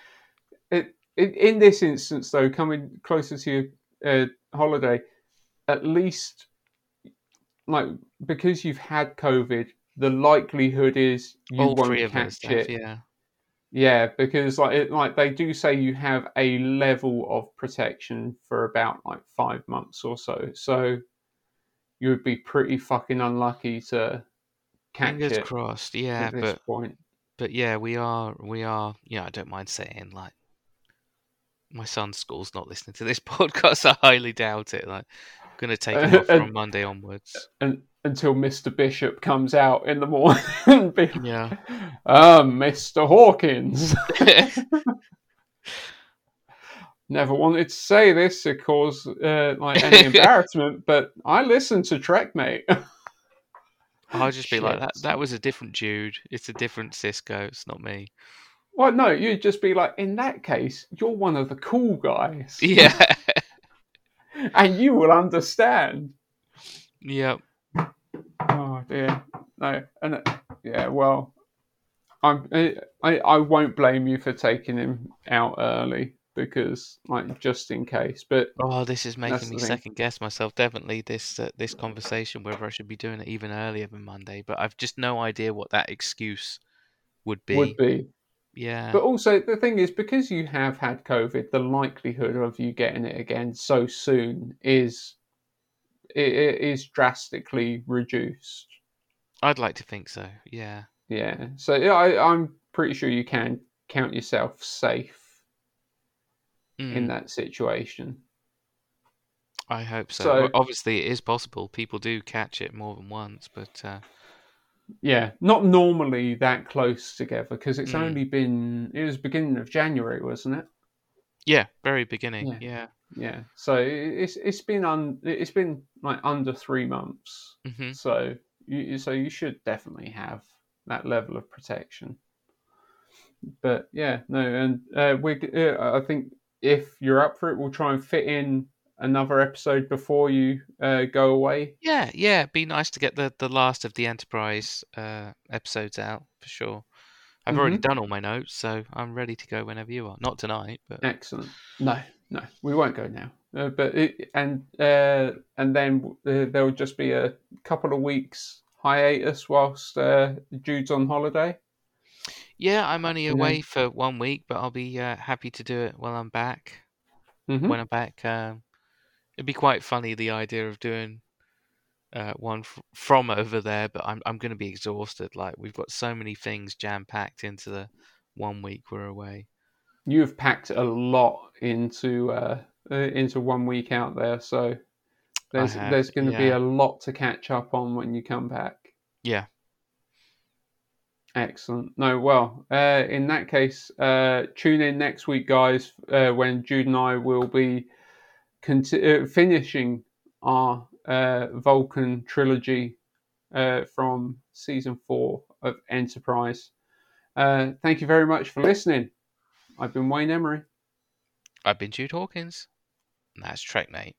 it, it in this instance though, coming closer to your uh, holiday, at least like because you've had COVID, the likelihood is you All won't three of us, catch have, it. yeah. Yeah, because like it, like they do say you have a level of protection for about like five months or so. So you would be pretty fucking unlucky to catch Fingers it crossed, yeah, at this but point. but yeah, we are we are. Yeah, I don't mind saying like my son's school's not listening to this podcast. I highly doubt it. Like, I'm gonna take him off from Monday onwards. And until Mr. Bishop comes out in the morning Yeah. um, Mr. Hawkins. Never wanted to say this to cause uh, like any embarrassment, but I listen to Trekmate. I'll just be like that. That was a different Jude. It's a different Sisko. It's not me. Well, no, you'd just be like, in that case, you're one of the cool guys. Yeah. And you will understand. yep. Oh, dear. No. And, uh, yeah, well, I'm, I, I I won't blame you for taking him out early because, like, just in case. But Oh, this is making me second guess myself. Definitely this uh, this conversation whether I should be doing it even earlier than Monday. But I've just no idea what that excuse would be. would be. Yeah. But also, the thing is, because you have had COVID, the likelihood of you getting it again so soon is it, is drastically reduced. I'd like to think so. Yeah. Yeah. So yeah, I, I'm pretty sure you can count yourself safe in Mm, that situation. I hope so. So- obviously, it is possible. People do catch it more than once, but uh, Yeah, not normally that close together because it's Mm. only been it was beginning of January, wasn't it? yeah, very beginning. Yeah. Yeah. Yeah. So it- it's it's been un it's been like under three months. hmm So you so you should definitely have that level of protection. But yeah, no, and uh, we uh, I think if you're up for it, we'll try and fit in another episode before you uh, go away. Yeah, yeah. It'd be nice to get the, the last of the Enterprise uh, episodes out for sure. I've already Mm-hmm. done all my notes, so I'm ready to go whenever you are. Not tonight, but Excellent. No, no, we won't go now. Uh, but it, and uh, and then uh, there will just be a couple of weeks hiatus whilst uh, Jude's on holiday. yeah, I'm only away for one week, but I'll be uh, happy to do it while I'm back. Mhm. When I'm back, um, it'd be quite funny the idea of doing uh, one f- from over there, but I'm I'm going to be exhausted. Like we've got so many things jam packed into the one week we're away. You've packed a lot into uh, uh into one week out there, so there's have, there's going to yeah. be a lot to catch up on when you come back. Yeah. Excellent. No, well, uh, in that case, uh, tune in next week, guys, uh, when Jude and I will be conti- uh, finishing our uh, Vulcan trilogy uh, from season four of Enterprise. Uh, thank you very much for listening. I've been Wayne Emery. I've been Jude Hawkins. That's Trekmate.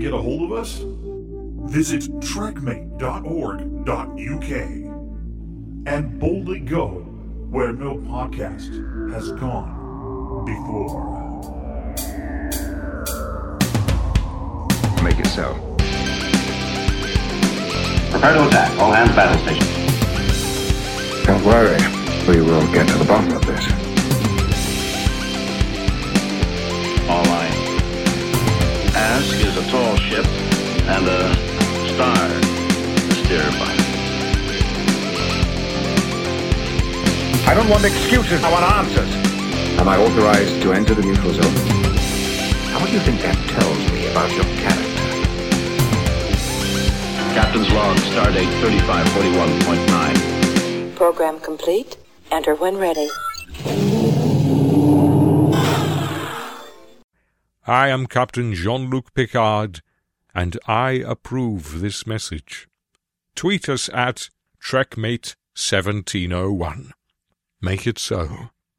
get a hold of us? Visit trekmate.org.uk and boldly go where no podcast has gone before. Make it so. Prepare to attack. All hands battle station. Don't worry. We will get to the bottom a tall ship and a star to steer by. I don't want excuses. I want answers. Am I authorized to enter the neutral zone? How do you think that tells me about your character? Captain's log, stardate 3541.9. Program complete. Enter when ready. I am Captain Jean Luc Picard, and I approve this message. Tweet us at TrekMate1701. Make it so.